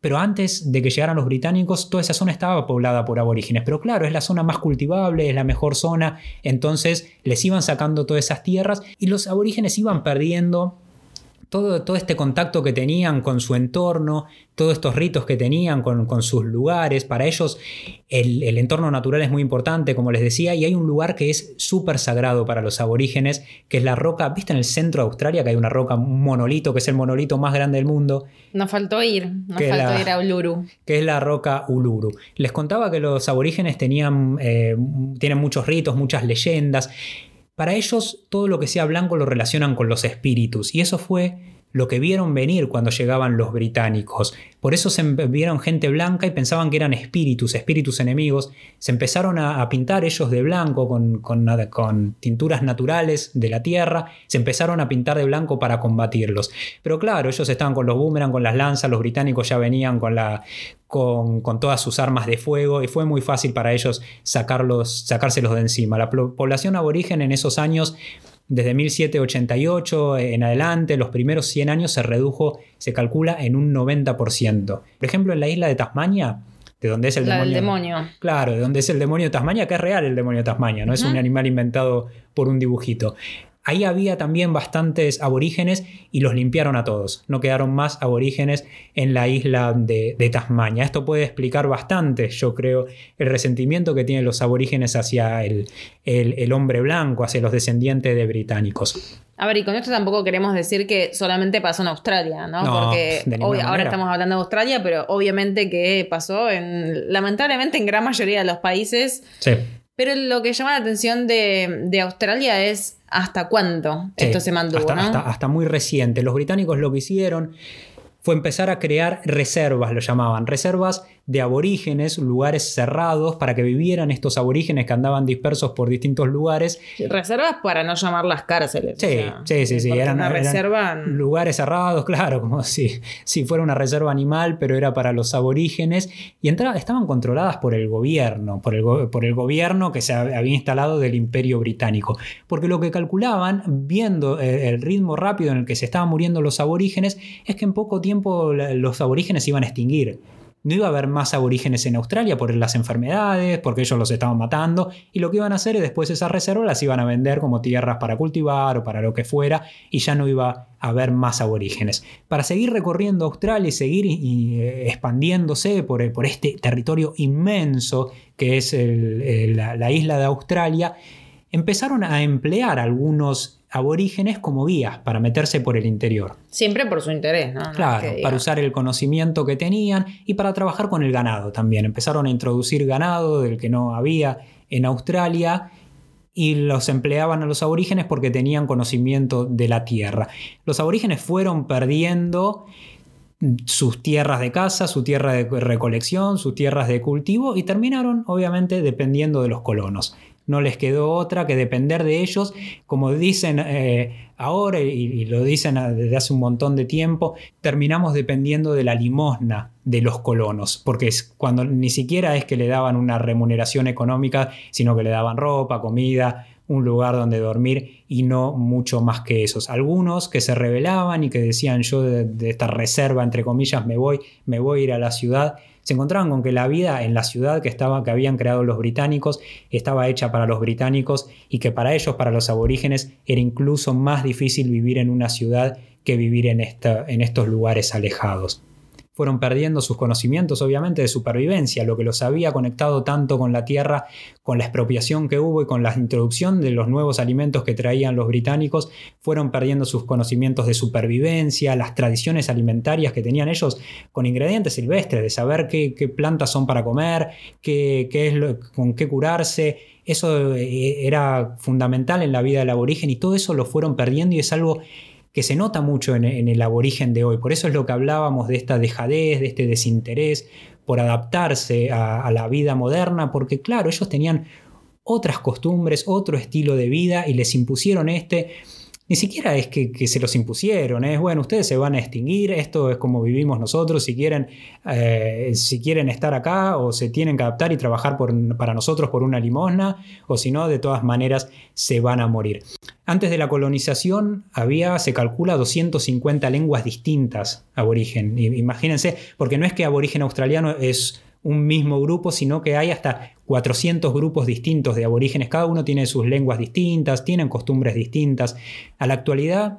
Pero antes de que llegaran los británicos, toda esa zona estaba poblada por aborígenes. Pero claro, es la zona más cultivable, es la mejor zona. Entonces les iban sacando todas esas tierras y los aborígenes iban perdiendo todo, todo, este contacto que tenían con su entorno, todos estos ritos que tenían con, con sus lugares. Para ellos el, el, entorno natural es muy importante, como les decía, y hay un lugar que es súper sagrado para los aborígenes, que es la roca, ¿viste en el centro de Australia que hay una roca, un monolito, que es el monolito más grande del mundo? Nos faltó ir, nos faltó la, ir a Uluru. Que es la roca Uluru. Les contaba que los aborígenes tenían, eh, tienen muchos ritos, muchas leyendas. Para ellos todo lo que sea blanco lo relacionan con los espíritus y eso fue lo que vieron venir cuando llegaban los británicos. Por eso vieron gente blanca y pensaban que eran espíritus, espíritus enemigos. Se empezaron a, a pintar ellos de blanco con, con, con, tinturas naturales de la tierra. Se empezaron a pintar de blanco para combatirlos. Pero claro, ellos estaban con los boomerang, con las lanzas, los británicos ya venían con, la, con, con todas sus armas de fuego y fue muy fácil para ellos sacarlos, sacárselos de encima. La población aborigen en esos años desde 1788 en adelante, los primeros 100 años se redujo, se calcula, en un 90%. Por ejemplo, en la isla de Tasmania, de donde es el la demonio. demonio. Claro, de donde es el demonio de Tasmania, que es real el demonio de Tasmania, no uh -huh. es un animal inventado por un dibujito. Ahí había también bastantes aborígenes y los limpiaron a todos. No quedaron más aborígenes en la isla de, de, Tasmania. Esto puede explicar bastante, yo creo, el resentimiento que tienen los aborígenes hacia el, el, el hombre blanco, hacia los descendientes de británicos. A ver, y con esto tampoco queremos decir que solamente pasó en Australia, ¿no? no Porque obvio, ahora estamos hablando de Australia, pero obviamente que pasó en, lamentablemente, en gran mayoría de los países. Sí. Pero lo que llama la atención de, de Australia es hasta cuánto sí, esto se mantuvo. Hasta, ¿no? hasta, hasta, muy reciente. Los británicos lo que hicieron fue empezar a crear reservas, lo llamaban, reservas de aborígenes, lugares cerrados para que vivieran estos aborígenes que andaban dispersos por distintos lugares. Reservas para no llamar las cárceles. Sí, o sea, sí, sí, sí. Eran, una reserva... Eran lugares cerrados, claro, como si, si fuera una reserva animal, pero era para los aborígenes. Y entraba, estaban controladas por el gobierno, por el, por el gobierno que se había instalado del imperio británico. Porque lo que calculaban, viendo el, el ritmo rápido en el que se estaban muriendo los aborígenes, es que en poco tiempo los aborígenes iban a extinguir no iba a haber más aborígenes en Australia por las enfermedades, porque ellos los estaban matando, y lo que iban a hacer es después esas reservas las iban a vender como tierras para cultivar o para lo que fuera, y ya no iba a haber más aborígenes. Para seguir recorriendo Australia y seguir eh, expandiéndose por, por, este territorio inmenso que es la isla de Australia, empezaron a emplear algunos aborígenes como guías para meterse por el interior. Siempre por su interés, ¿no? Claro, para usar el conocimiento que tenían y para trabajar con el ganado también. Empezaron a introducir ganado del que no había en Australia y los empleaban a los aborígenes porque tenían conocimiento de la tierra. Los aborígenes fueron perdiendo sus tierras de caza, su tierra de recolección, sus tierras de cultivo y terminaron obviamente dependiendo de los colonos no les quedó otra que depender de ellos, como dicen eh, ahora y, y, lo dicen desde hace un montón de tiempo, terminamos dependiendo de la limosna de los colonos, porque es cuando ni siquiera es que le daban una remuneración económica, sino que le daban ropa, comida, un lugar donde dormir y no mucho más que esos. Algunos que se rebelaban y que decían yo de, esta reserva, entre comillas, me voy, me voy a ir a la ciudad, se encontraban con que la vida en la ciudad que, estaba, que habían creado los británicos estaba hecha para los británicos y que para ellos, para los aborígenes, era incluso más difícil vivir en una ciudad que vivir en, esta, en estos lugares alejados fueron perdiendo sus conocimientos, obviamente, de supervivencia, lo que los había conectado tanto con la tierra, con la expropiación que hubo y con la introducción de los nuevos alimentos que traían los británicos, fueron perdiendo sus conocimientos de supervivencia, las tradiciones alimentarias que tenían ellos con ingredientes silvestres, de saber qué, plantas son para comer, qué, es con qué curarse. Eso eh, era fundamental en la vida del aborigen y todo eso lo fueron perdiendo y es algo que se nota mucho en, el aborigen de hoy. Por eso es lo que hablábamos de esta dejadez, de este desinterés por adaptarse a, a la vida moderna, porque claro, ellos tenían otras costumbres, otro estilo de vida y les impusieron este ni siquiera es que, se los impusieron, es bueno, ustedes se van a extinguir, esto es como vivimos nosotros, si quieren, eh, si quieren estar acá o se tienen que adaptar y trabajar para nosotros por una limosna, o si no, de todas maneras se van a morir. Antes de la colonización había, se calcula, 250 lenguas distintas aborigen. Imagínense, porque no es que aborigen australiano es un mismo grupo, sino que hay hasta 400 grupos distintos de aborígenes. Cada uno tiene sus lenguas distintas, tienen costumbres distintas. A la actualidad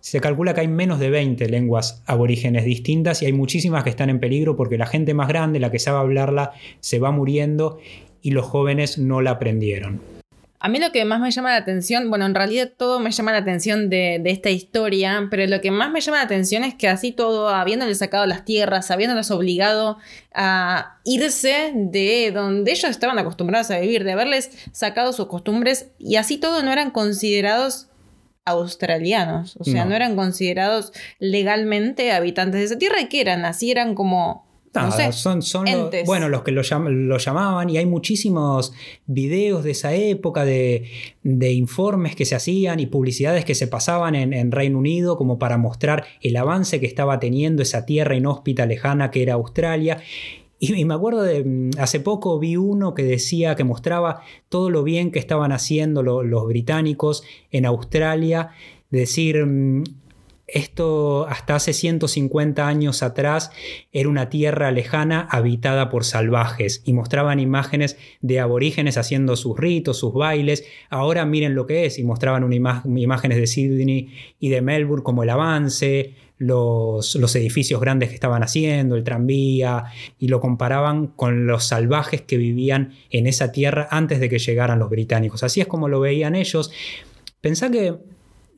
se calcula que hay menos de 20 lenguas aborígenes distintas y hay muchísimas que están en peligro porque la gente más grande, la que sabe hablarla, se va muriendo y los jóvenes no la aprendieron. A mí lo que más me llama la atención, bueno, en realidad todo me llama la atención de, esta historia, pero lo que más me llama la atención es que así todo, habiéndoles sacado las tierras, habiéndolos obligado a irse de donde ellos estaban acostumbrados a vivir, de haberles sacado sus costumbres, y así todo no eran considerados australianos, o sea, no, no eran considerados legalmente habitantes de esa tierra, y que eran, así eran como son, son bueno, los que lo, llamaban y hay muchísimos videos de esa época de, informes que se hacían y publicidades que se pasaban en, Reino Unido como para mostrar el avance que estaba teniendo esa tierra inhóspita lejana que era Australia. Y, me acuerdo de, mm, hace poco vi uno que decía, que mostraba todo lo bien que estaban haciendo los británicos en Australia, decir, mm, esto hasta hace 150 años atrás era una tierra lejana habitada por salvajes y mostraban imágenes de aborígenes haciendo sus ritos, sus bailes. Ahora miren lo que es y mostraban imágenes de Sydney y de Melbourne como el avance, los, los, edificios grandes que estaban haciendo, el tranvía, y lo comparaban con los salvajes que vivían en esa tierra antes de que llegaran los británicos. Así es como lo veían ellos. Pensá que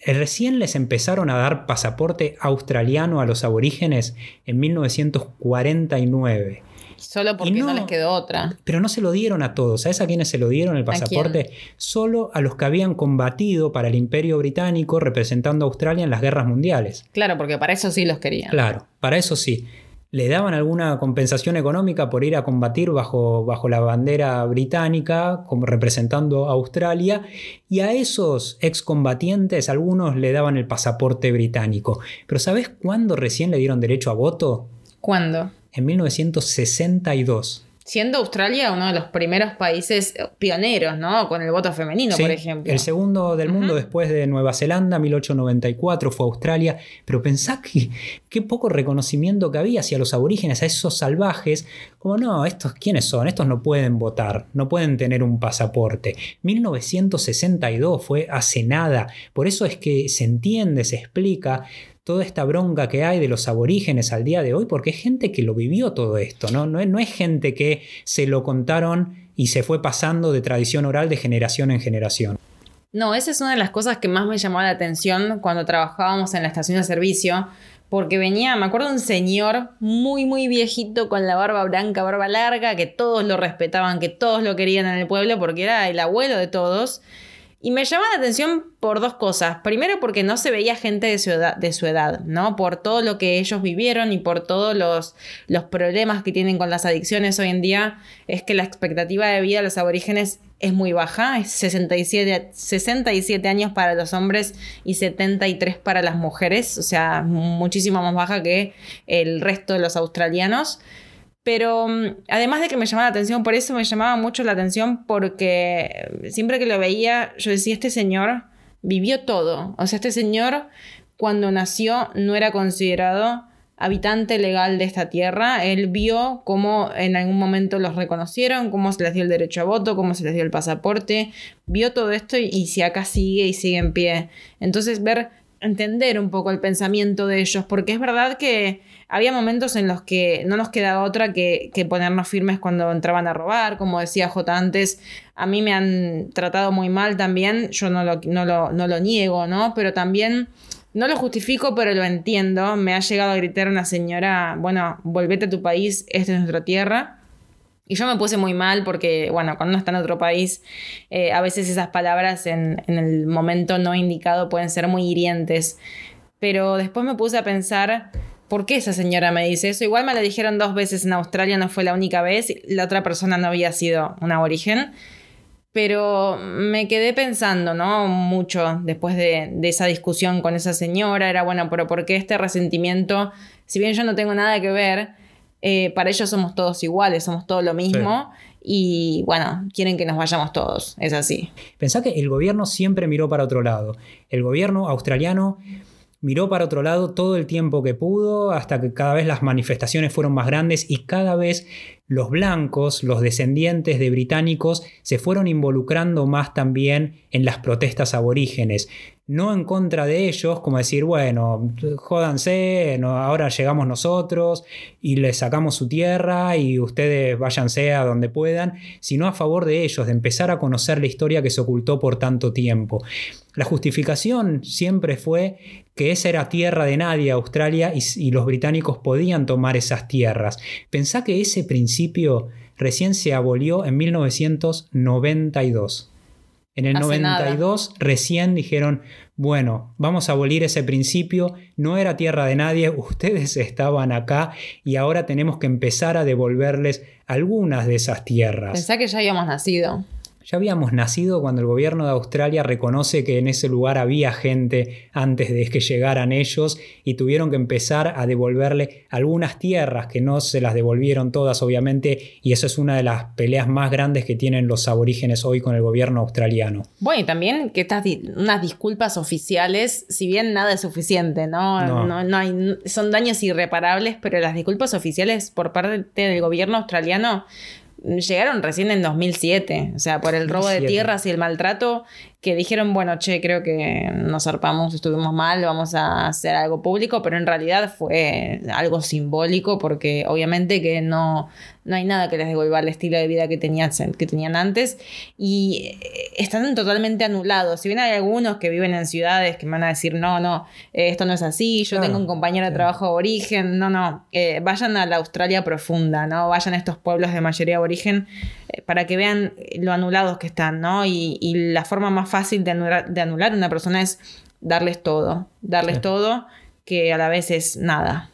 recién les empezaron a dar pasaporte australiano a los aborígenes en 1949. Solo porque no, les quedó otra. Pero no se lo dieron a todos. ¿Sabes a quiénes se lo dieron el pasaporte? Solo a los que habían combatido para el Imperio Británico representando a Australia en las guerras mundiales. Claro, porque para eso sí los querían. Claro, para eso sí le daban alguna compensación económica por ir a combatir bajo, bajo la bandera británica, como representando a Australia, y a esos excombatientes algunos le daban el pasaporte británico. Pero ¿sabes cuándo recién le dieron derecho a voto? ¿Cuándo? En 1962 siendo Australia uno de los primeros países pioneros, ¿no? Con el voto femenino, por ejemplo. El segundo del mundo después de Nueva Zelanda, 1894, fue Australia. Pero pensá que qué poco reconocimiento que había hacia los aborígenes, a esos salvajes. Como no, estos quiénes son, estos no pueden votar, no pueden tener un pasaporte. 1962 fue hace nada. Por eso es que se entiende, se explica toda esta bronca que hay de los aborígenes al día de hoy, porque es gente que lo vivió todo esto, ¿no? No es, gente que se lo contaron y se fue pasando de tradición oral de generación en generación. No, esa es una de las cosas que más me llamó la atención cuando trabajábamos en la estación de servicio, porque venía, me acuerdo, un señor muy, muy viejito con la barba blanca, barba larga, que todos lo respetaban, que todos lo querían en el pueblo porque era el abuelo de todos. Y me llama la atención por dos cosas. Primero porque no se veía gente de su edad, de su edad ¿no? Por todo lo que ellos vivieron y por todos los, los problemas que tienen con las adicciones hoy en día, es que la expectativa de vida de los aborígenes es muy baja, es 67, 67 años para los hombres y 73 para las mujeres, o sea, muchísimo más baja que el resto de los australianos. Pero mm, además de que me llamaba la atención, por eso me llamaba mucho la atención porque siempre que lo veía, yo decía, este señor vivió todo. O sea, este señor cuando nació no era considerado habitante legal de esta tierra. Él vio cómo en algún momento los reconocieron, cómo se les dio el derecho a voto, cómo se les dio el pasaporte. Vio todo esto y, y si acá sigue y sigue en pie. Entonces ver entender un poco el pensamiento de ellos, porque es verdad que había momentos en los que no nos quedaba otra que, ponernos firmes cuando entraban a robar, como decía J antes, a mí me han tratado muy mal también, yo no lo, niego, ¿no? Pero también... No lo justifico, pero lo entiendo. Me ha llegado a gritar una señora, bueno, volvete a tu país, esta es nuestra tierra. Y yo me puse muy mal porque, bueno, cuando uno está en otro país, eh, a veces esas palabras en, en, el momento no indicado pueden ser muy hirientes. Pero después me puse a pensar, ¿por qué esa señora me dice eso? Igual me lo dijeron dos veces en Australia, no fue la única vez, la otra persona no había sido un aborigen. Pero me quedé pensando, ¿no? Mucho después de, de esa discusión con esa señora. Era, bueno, pero ¿por qué este resentimiento? Si bien yo no tengo nada que ver, eh, para ellos somos todos iguales, somos todo lo mismo. Y bueno, quieren que nos vayamos todos, es así. Pensá que el gobierno siempre miró para otro lado. El gobierno australiano miró para otro lado todo el tiempo que pudo, hasta que cada vez las manifestaciones fueron más grandes y cada vez los blancos, los descendientes de británicos, se fueron involucrando más también en las protestas aborígenes no en contra de ellos, como decir, bueno, jódanse, ahora llegamos nosotros y les sacamos su tierra y ustedes váyanse a donde puedan, sino a favor de ellos, de empezar a conocer la historia que se ocultó por tanto tiempo. La justificación siempre fue que esa era tierra de nadie, Australia, y, y los británicos podían tomar esas tierras. Pensá que ese principio recién se abolió en 1992. En el 92 recién dijeron, bueno, vamos a abolir ese principio, no era tierra de nadie, ustedes estaban acá y ahora tenemos que empezar a devolverles algunas de esas tierras. Pensá que ya habíamos nacido. Ya habíamos nacido cuando el gobierno de Australia reconoce que en ese lugar había gente antes de que llegaran ellos y tuvieron que empezar a devolverle algunas tierras que no se las devolvieron todas obviamente y eso es una de las peleas más grandes que tienen los aborígenes hoy con el gobierno australiano. Bueno, y también que estas unas disculpas oficiales, si bien nada es suficiente, ¿no? No. no hay, son daños irreparables, pero las disculpas oficiales por parte del gobierno australiano llegaron recién en 2007, o sea, por el robo de tierras y el maltrato, que dijeron, bueno, che, creo que nos zarpamos, estuvimos mal, vamos a hacer algo público, pero en realidad fue algo simbólico porque obviamente que no, no hay nada que les devuelva el estilo de vida que tenían, que tenían antes y eh, están totalmente anulados. Si bien hay algunos que viven en ciudades que me van a decir, no, no, eh, esto no es así, yo tengo un compañero de trabajo de origen, no, no, eh, vayan a la Australia profunda, ¿no? Vayan a estos pueblos de mayoría aborigen para que vean lo anulados que están, ¿no? Y, y la forma más fácil de anular, de anular a una persona es darles todo, darles todo que a la vez es nada.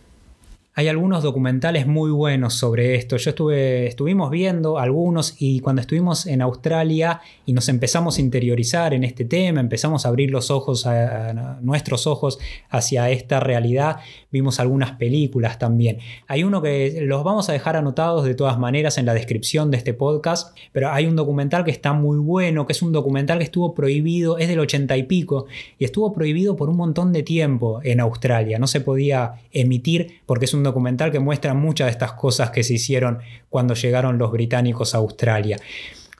Hay algunos documentales muy buenos sobre esto. Yo estuve, estuvimos viendo algunos y cuando estuvimos en Australia y nos empezamos a interiorizar en este tema, empezamos a abrir los ojos, a, nuestros ojos hacia esta realidad, vimos algunas películas también. Hay uno que los vamos a dejar anotados de todas maneras en la descripción de este podcast, pero hay un documental que está muy bueno, que es un documental que estuvo prohibido, es del ochenta y pico, y estuvo prohibido por un montón de tiempo en Australia. No se podía emitir porque es un documental que muestra muchas de estas cosas que se hicieron cuando llegaron los británicos a Australia.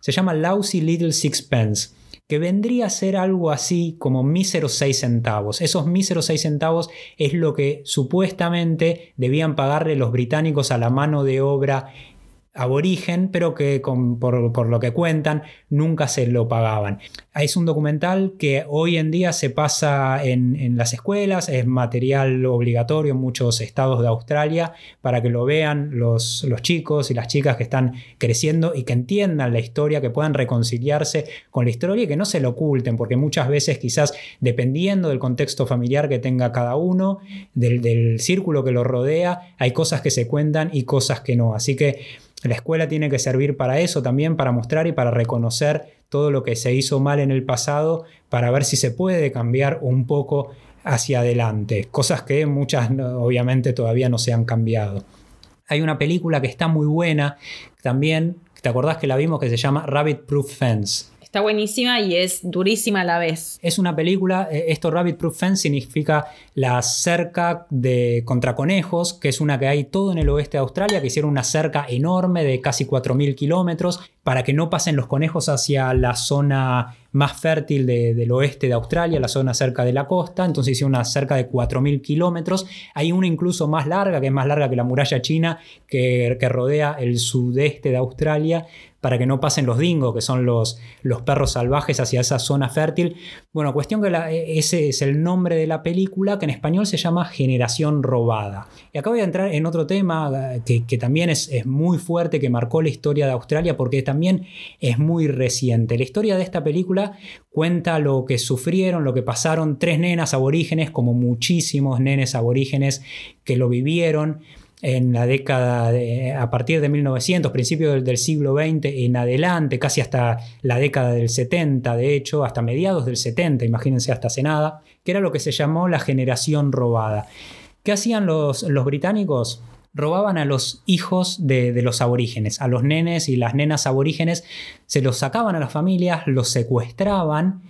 Se llama Lousy Little Sixpence que vendría a ser algo así como míseros 6 centavos. Esos míseros 6 centavos es lo que supuestamente debían pagarle los británicos a la mano de obra aborigen, pero que por, lo que cuentan nunca se lo pagaban. Es un documental que hoy en día se pasa en, las escuelas, es material obligatorio en muchos estados de Australia para que lo vean los, los chicos y las chicas que están creciendo y que entiendan la historia, que puedan reconciliarse con la historia y que no se lo oculten, porque muchas veces quizás dependiendo del contexto familiar que tenga cada uno, del, del círculo que lo rodea, hay cosas que se cuentan y cosas que no. Así que la escuela tiene que servir para eso también, para mostrar y para reconocer todo lo que se hizo mal en el pasado, para ver si se puede cambiar un poco hacia adelante, cosas que muchas obviamente todavía no se han cambiado. Hay una película que está muy buena también, ¿te acordás que la vimos que se llama Rabbit Proof Fence? Está buenísima y es durísima a la vez. Es una película, eh, esto Rabbit Proof Fence significa la cerca de contra conejos, que es una que hay todo en el oeste de Australia, que hicieron una cerca enorme de casi 4.000 kilómetros para que no pasen los conejos hacia la zona más fértil del oeste de Australia, la zona cerca de la costa, entonces hicieron una cerca de 4.000 kilómetros. Hay una incluso más larga, que es más larga que la muralla china, que, que rodea el sudeste de Australia, para que no pasen los dingos, que son los, los perros salvajes hacia esa zona fértil. Bueno, cuestión que e, ese es el nombre de la película, que en español se llama Generación Robada. Y acá voy a entrar en otro tema que, que también es, es, muy fuerte, que marcó la historia de Australia, porque también es muy reciente. La historia de esta película cuenta lo que sufrieron, lo que pasaron tres nenas aborígenes, como muchísimos nenes aborígenes que lo vivieron en la década de, a partir de 1900, principios del, siglo XX en adelante, casi hasta la década del 70, de hecho, hasta mediados del 70, imagínense hasta hace nada, que era lo que se llamó la generación robada. ¿Qué hacían los, los británicos? Robaban a los hijos de, de, los aborígenes, a los nenes y las nenas aborígenes, se los sacaban a las familias, los secuestraban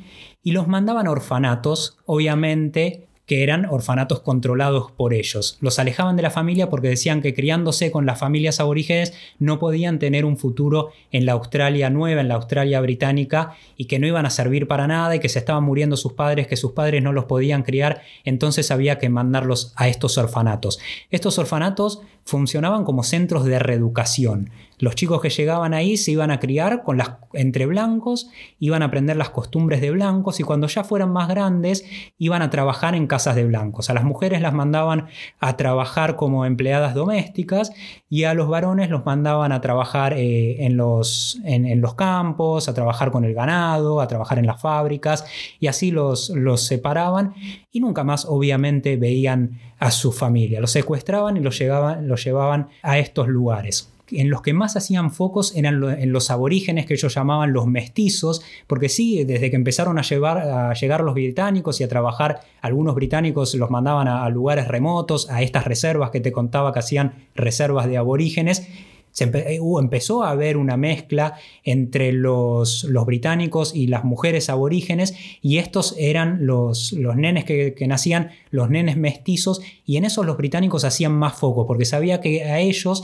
y los mandaban a orfanatos, obviamente que eran orfanatos controlados por ellos. Los alejaban de la familia porque decían que criándose con las familias aborígenes no podían tener un futuro en la Australia nueva, en la Australia británica, y que no iban a servir para nada y que se estaban muriendo sus padres, que sus padres no los podían criar, entonces había que mandarlos a estos orfanatos. Estos orfanatos funcionaban como centros de reeducación. Los chicos que llegaban ahí se iban a criar con las, entre blancos, iban a aprender las costumbres de blancos y cuando ya fueran más grandes iban a trabajar en casas de blancos. A las mujeres las mandaban a trabajar como empleadas domésticas y a los varones los mandaban a trabajar eh, en, los, en, los campos, a trabajar con el ganado, a trabajar en las fábricas y así los, los separaban y nunca más obviamente veían a su familia. Los secuestraban y los, los llevaban a estos lugares en los que más hacían focos eran en los aborígenes que ellos llamaban los mestizos, porque sí, desde que empezaron a, llevar, a llegar los británicos y a trabajar, algunos británicos los mandaban a, lugares remotos, a estas reservas que te contaba que hacían reservas de aborígenes, se eh, empezó a haber una mezcla entre los, los, británicos y las mujeres aborígenes y estos eran los, los nenes que, que, nacían, los nenes mestizos y en esos los británicos hacían más foco porque sabía que a ellos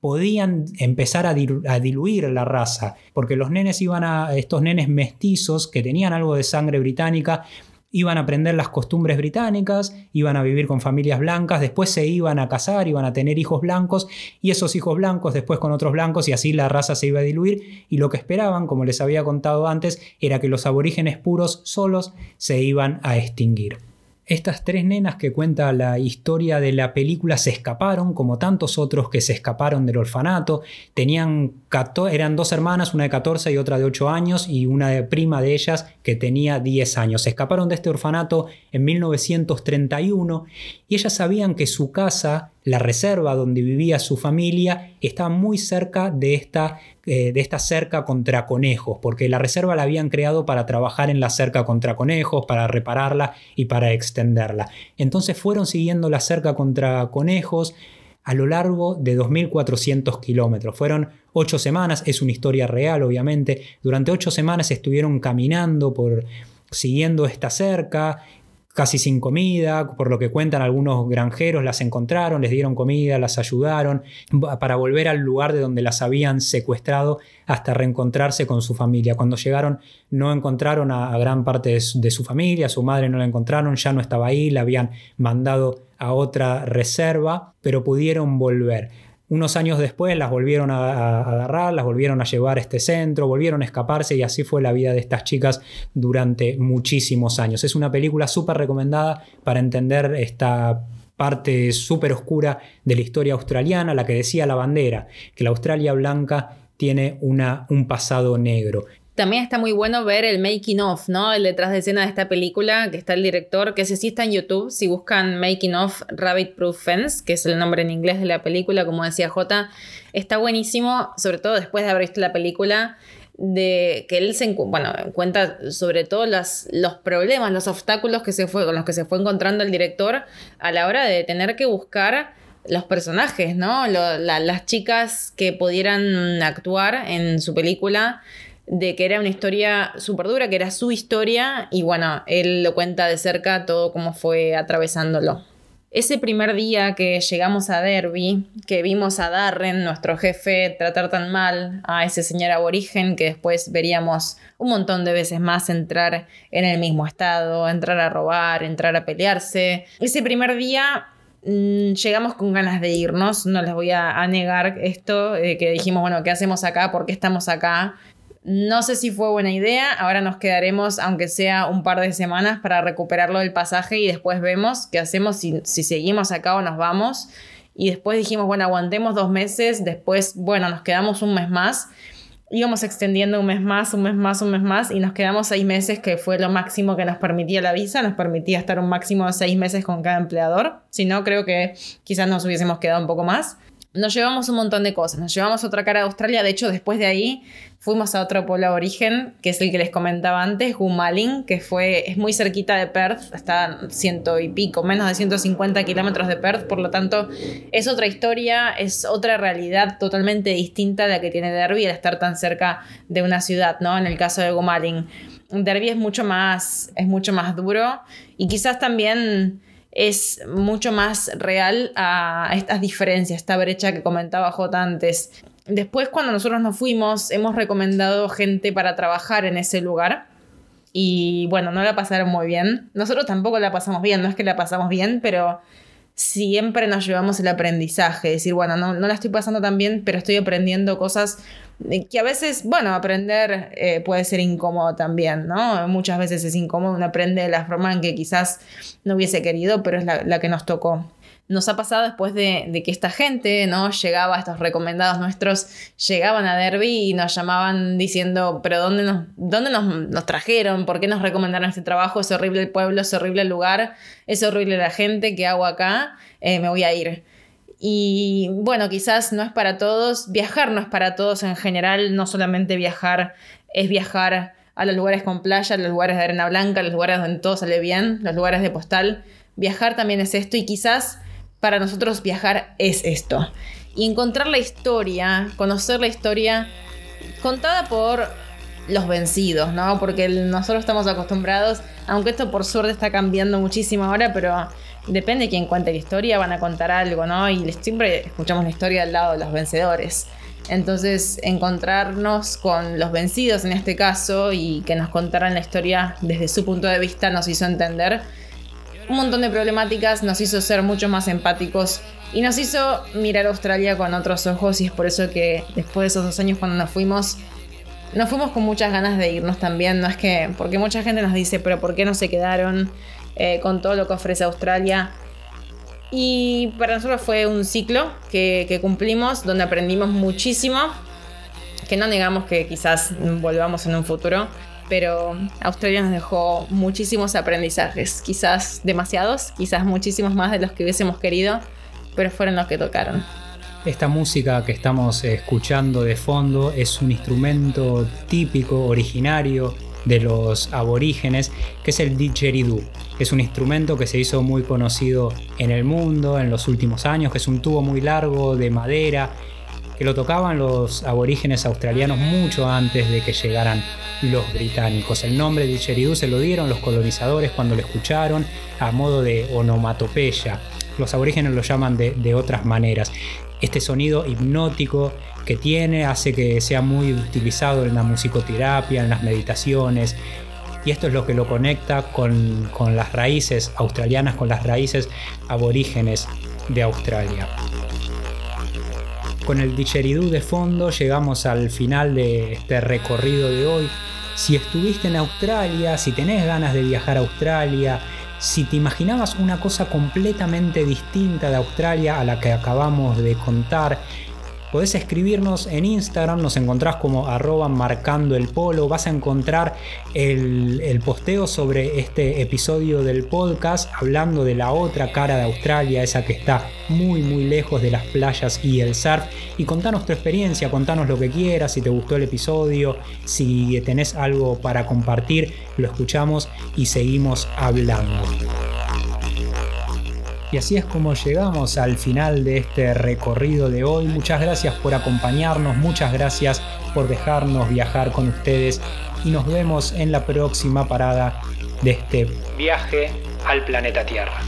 podían empezar a, diluir la raza, porque los nenes iban a, estos nenes mestizos que tenían algo de sangre británica, iban a aprender las costumbres británicas, iban a vivir con familias blancas, después se iban a casar, iban a tener hijos blancos y esos hijos blancos después con otros blancos y así la raza se iba a diluir y lo que esperaban, como les había contado antes, era que los aborígenes puros solos se iban a extinguir. Estas tres nenas que cuenta la historia de la película se escaparon, como tantos otros que se escaparon del orfanato. Tenían eran dos hermanas, una de 14 y otra de 8 años, y una de prima de ellas que tenía 10 años. Se escaparon de este orfanato en 1931 y ellas sabían que su casa, la reserva donde vivía su familia, estaba muy cerca de esta eh, de esta cerca contra conejos, porque la reserva la habían creado para trabajar en la cerca contra conejos, para repararla y para extenderla. Entonces fueron siguiendo la cerca contra conejos a lo largo de 2.400 kilómetros. Fueron ocho semanas, es una historia real obviamente, durante ocho semanas estuvieron caminando por siguiendo esta cerca, casi sin comida, por lo que cuentan algunos granjeros, las encontraron, les dieron comida, las ayudaron para volver al lugar de donde las habían secuestrado hasta reencontrarse con su familia. Cuando llegaron no encontraron a, gran parte de su, familia, su madre no la encontraron, ya no estaba ahí, la habían mandado a otra reserva, pero pudieron volver. Unos años después las volvieron a, agarrar, las volvieron a llevar a este centro, volvieron a escaparse y así fue la vida de estas chicas durante muchísimos años. Es una película súper recomendada para entender esta parte súper oscura de la historia australiana, la que decía la bandera, que la Australia blanca tiene una, un pasado negro. También está muy bueno ver el making of, ¿no? El detrás de escena de esta película, que está el director, que ese sí está en YouTube. Si buscan making of Rabbit Proof Fence, que es el nombre en inglés de la película, como decía J, está buenísimo, sobre todo después de haber visto la película, de que él se bueno, cuenta sobre todo los problemas, los obstáculos que se fue, con los que se fue encontrando el director a la hora de tener que buscar los personajes, ¿no? las chicas que pudieran actuar en su película de que era una historia súper dura, que era su historia, y bueno, él lo cuenta de cerca todo cómo fue atravesándolo. Ese primer día que llegamos a Derby, que vimos a Darren, nuestro jefe, tratar tan mal a ese señor aborigen que después veríamos un montón de veces más entrar en el mismo estado, entrar a robar, entrar a pelearse. Ese primer día mm, llegamos con ganas de irnos, no les voy a, negar esto, eh, que dijimos, bueno, ¿qué hacemos acá? ¿Por qué estamos acá? No sé si fue buena idea, ahora nos quedaremos, aunque sea un par de semanas, para recuperarlo del pasaje y después vemos qué hacemos, si, seguimos acá o nos vamos. Y después dijimos, bueno, aguantemos dos meses, después, bueno, nos quedamos un mes más. Íbamos extendiendo un mes más, un mes más, un mes más y nos quedamos seis meses, que fue lo máximo que nos permitía la visa, nos permitía estar un máximo de seis meses con cada empleador. Si no, creo que quizás nos hubiésemos quedado un poco más nos llevamos un montón de cosas. Nos llevamos otra cara de Australia. De hecho, después de ahí fuimos a otro pueblo de origen, que es el que les comentaba antes, Gumalin, que fue, es muy cerquita de Perth, está ciento y pico, menos de 150 kilómetros de Perth. Por lo tanto, es otra historia, es otra realidad totalmente distinta de la que tiene Derby al estar tan cerca de una ciudad, ¿no? En el caso de Gumalin. Derby es mucho más, es mucho más duro y quizás también es mucho más real a estas diferencias, esta brecha que comentaba J antes. Después, cuando nosotros nos fuimos, hemos recomendado gente para trabajar en ese lugar. Y bueno, no la pasaron muy bien. Nosotros tampoco la pasamos bien, no es que la pasamos bien, pero siempre nos llevamos el aprendizaje. Decir, bueno, no, no la estoy pasando tan bien, pero estoy aprendiendo cosas que a veces, bueno, aprender eh, puede ser incómodo también, ¿no? Muchas veces es incómodo, uno aprende de la forma en que quizás no hubiese querido, pero es la, que nos tocó. Nos ha pasado después de, que esta gente, ¿no? Llegaba, estos recomendados nuestros, llegaban a Derby y nos llamaban diciendo, pero ¿dónde nos, dónde nos, trajeron? ¿Por qué nos recomendaron este trabajo? Es horrible el pueblo, es horrible el lugar, es horrible la gente, ¿qué hago acá? Eh, me voy a ir. Y bueno, quizás no es para todos, viajar no es para todos en general, no solamente viajar es viajar a los lugares con playa, a los lugares de arena blanca, a los lugares donde todo sale bien, los lugares de postal. Viajar también es esto y quizás para nosotros viajar es esto. Y encontrar la historia, conocer la historia contada por los vencidos, ¿no? Porque nosotros estamos acostumbrados, aunque esto por suerte está cambiando muchísimo ahora, pero depende de quién cuente la historia, van a contar algo, ¿no? Y siempre escuchamos la historia al lado de los vencedores. Entonces, encontrarnos con los vencidos en este caso y que nos contaran la historia desde su punto de vista nos hizo entender un montón de problemáticas, nos hizo ser mucho más empáticos y nos hizo mirar Australia con otros ojos y es por eso que después de esos dos años cuando nos fuimos, nos fuimos con muchas ganas de irnos también, no es que, porque mucha gente nos dice, pero ¿por qué no se quedaron? Eh, con todo lo que ofrece Australia. Y para nosotros fue un ciclo que, cumplimos, donde aprendimos muchísimo, que no negamos que quizás volvamos en un futuro, pero Australia nos dejó muchísimos aprendizajes, quizás demasiados, quizás muchísimos más de los que hubiésemos querido, pero fueron los que tocaron. Esta música que estamos escuchando de fondo es un instrumento típico, originario de los aborígenes, que es el didgeridoo. Es un instrumento que se hizo muy conocido en el mundo en los últimos años, que es un tubo muy largo de madera, que lo tocaban los aborígenes australianos mucho antes de que llegaran los británicos. El nombre didgeridoo se lo dieron los colonizadores cuando lo escucharon a modo de onomatopeya. Los aborígenes lo llaman de, de otras maneras. Este sonido hipnótico que tiene hace que sea muy utilizado en la musicoterapia, en las meditaciones. Y esto es lo que lo conecta con, las raíces australianas, con las raíces aborígenes de Australia. Con el didgeridoo de fondo llegamos al final de este recorrido de hoy. Si estuviste en Australia, si tenés ganas de viajar a Australia, si te imaginabas una cosa completamente distinta de Australia a la que acabamos de contar, Podés escribirnos en Instagram, nos encontrás como arroba marcando el polo, vas a encontrar el, posteo sobre este episodio del podcast hablando de la otra cara de Australia, esa que está muy muy lejos de las playas y el surf. Y contanos tu experiencia, contanos lo que quieras, si te gustó el episodio, si tenés algo para compartir, lo escuchamos y seguimos hablando. Y así es como llegamos al final de este recorrido de hoy. Muchas gracias por acompañarnos, muchas gracias por dejarnos viajar con ustedes y nos vemos en la próxima parada de este viaje al planeta Tierra.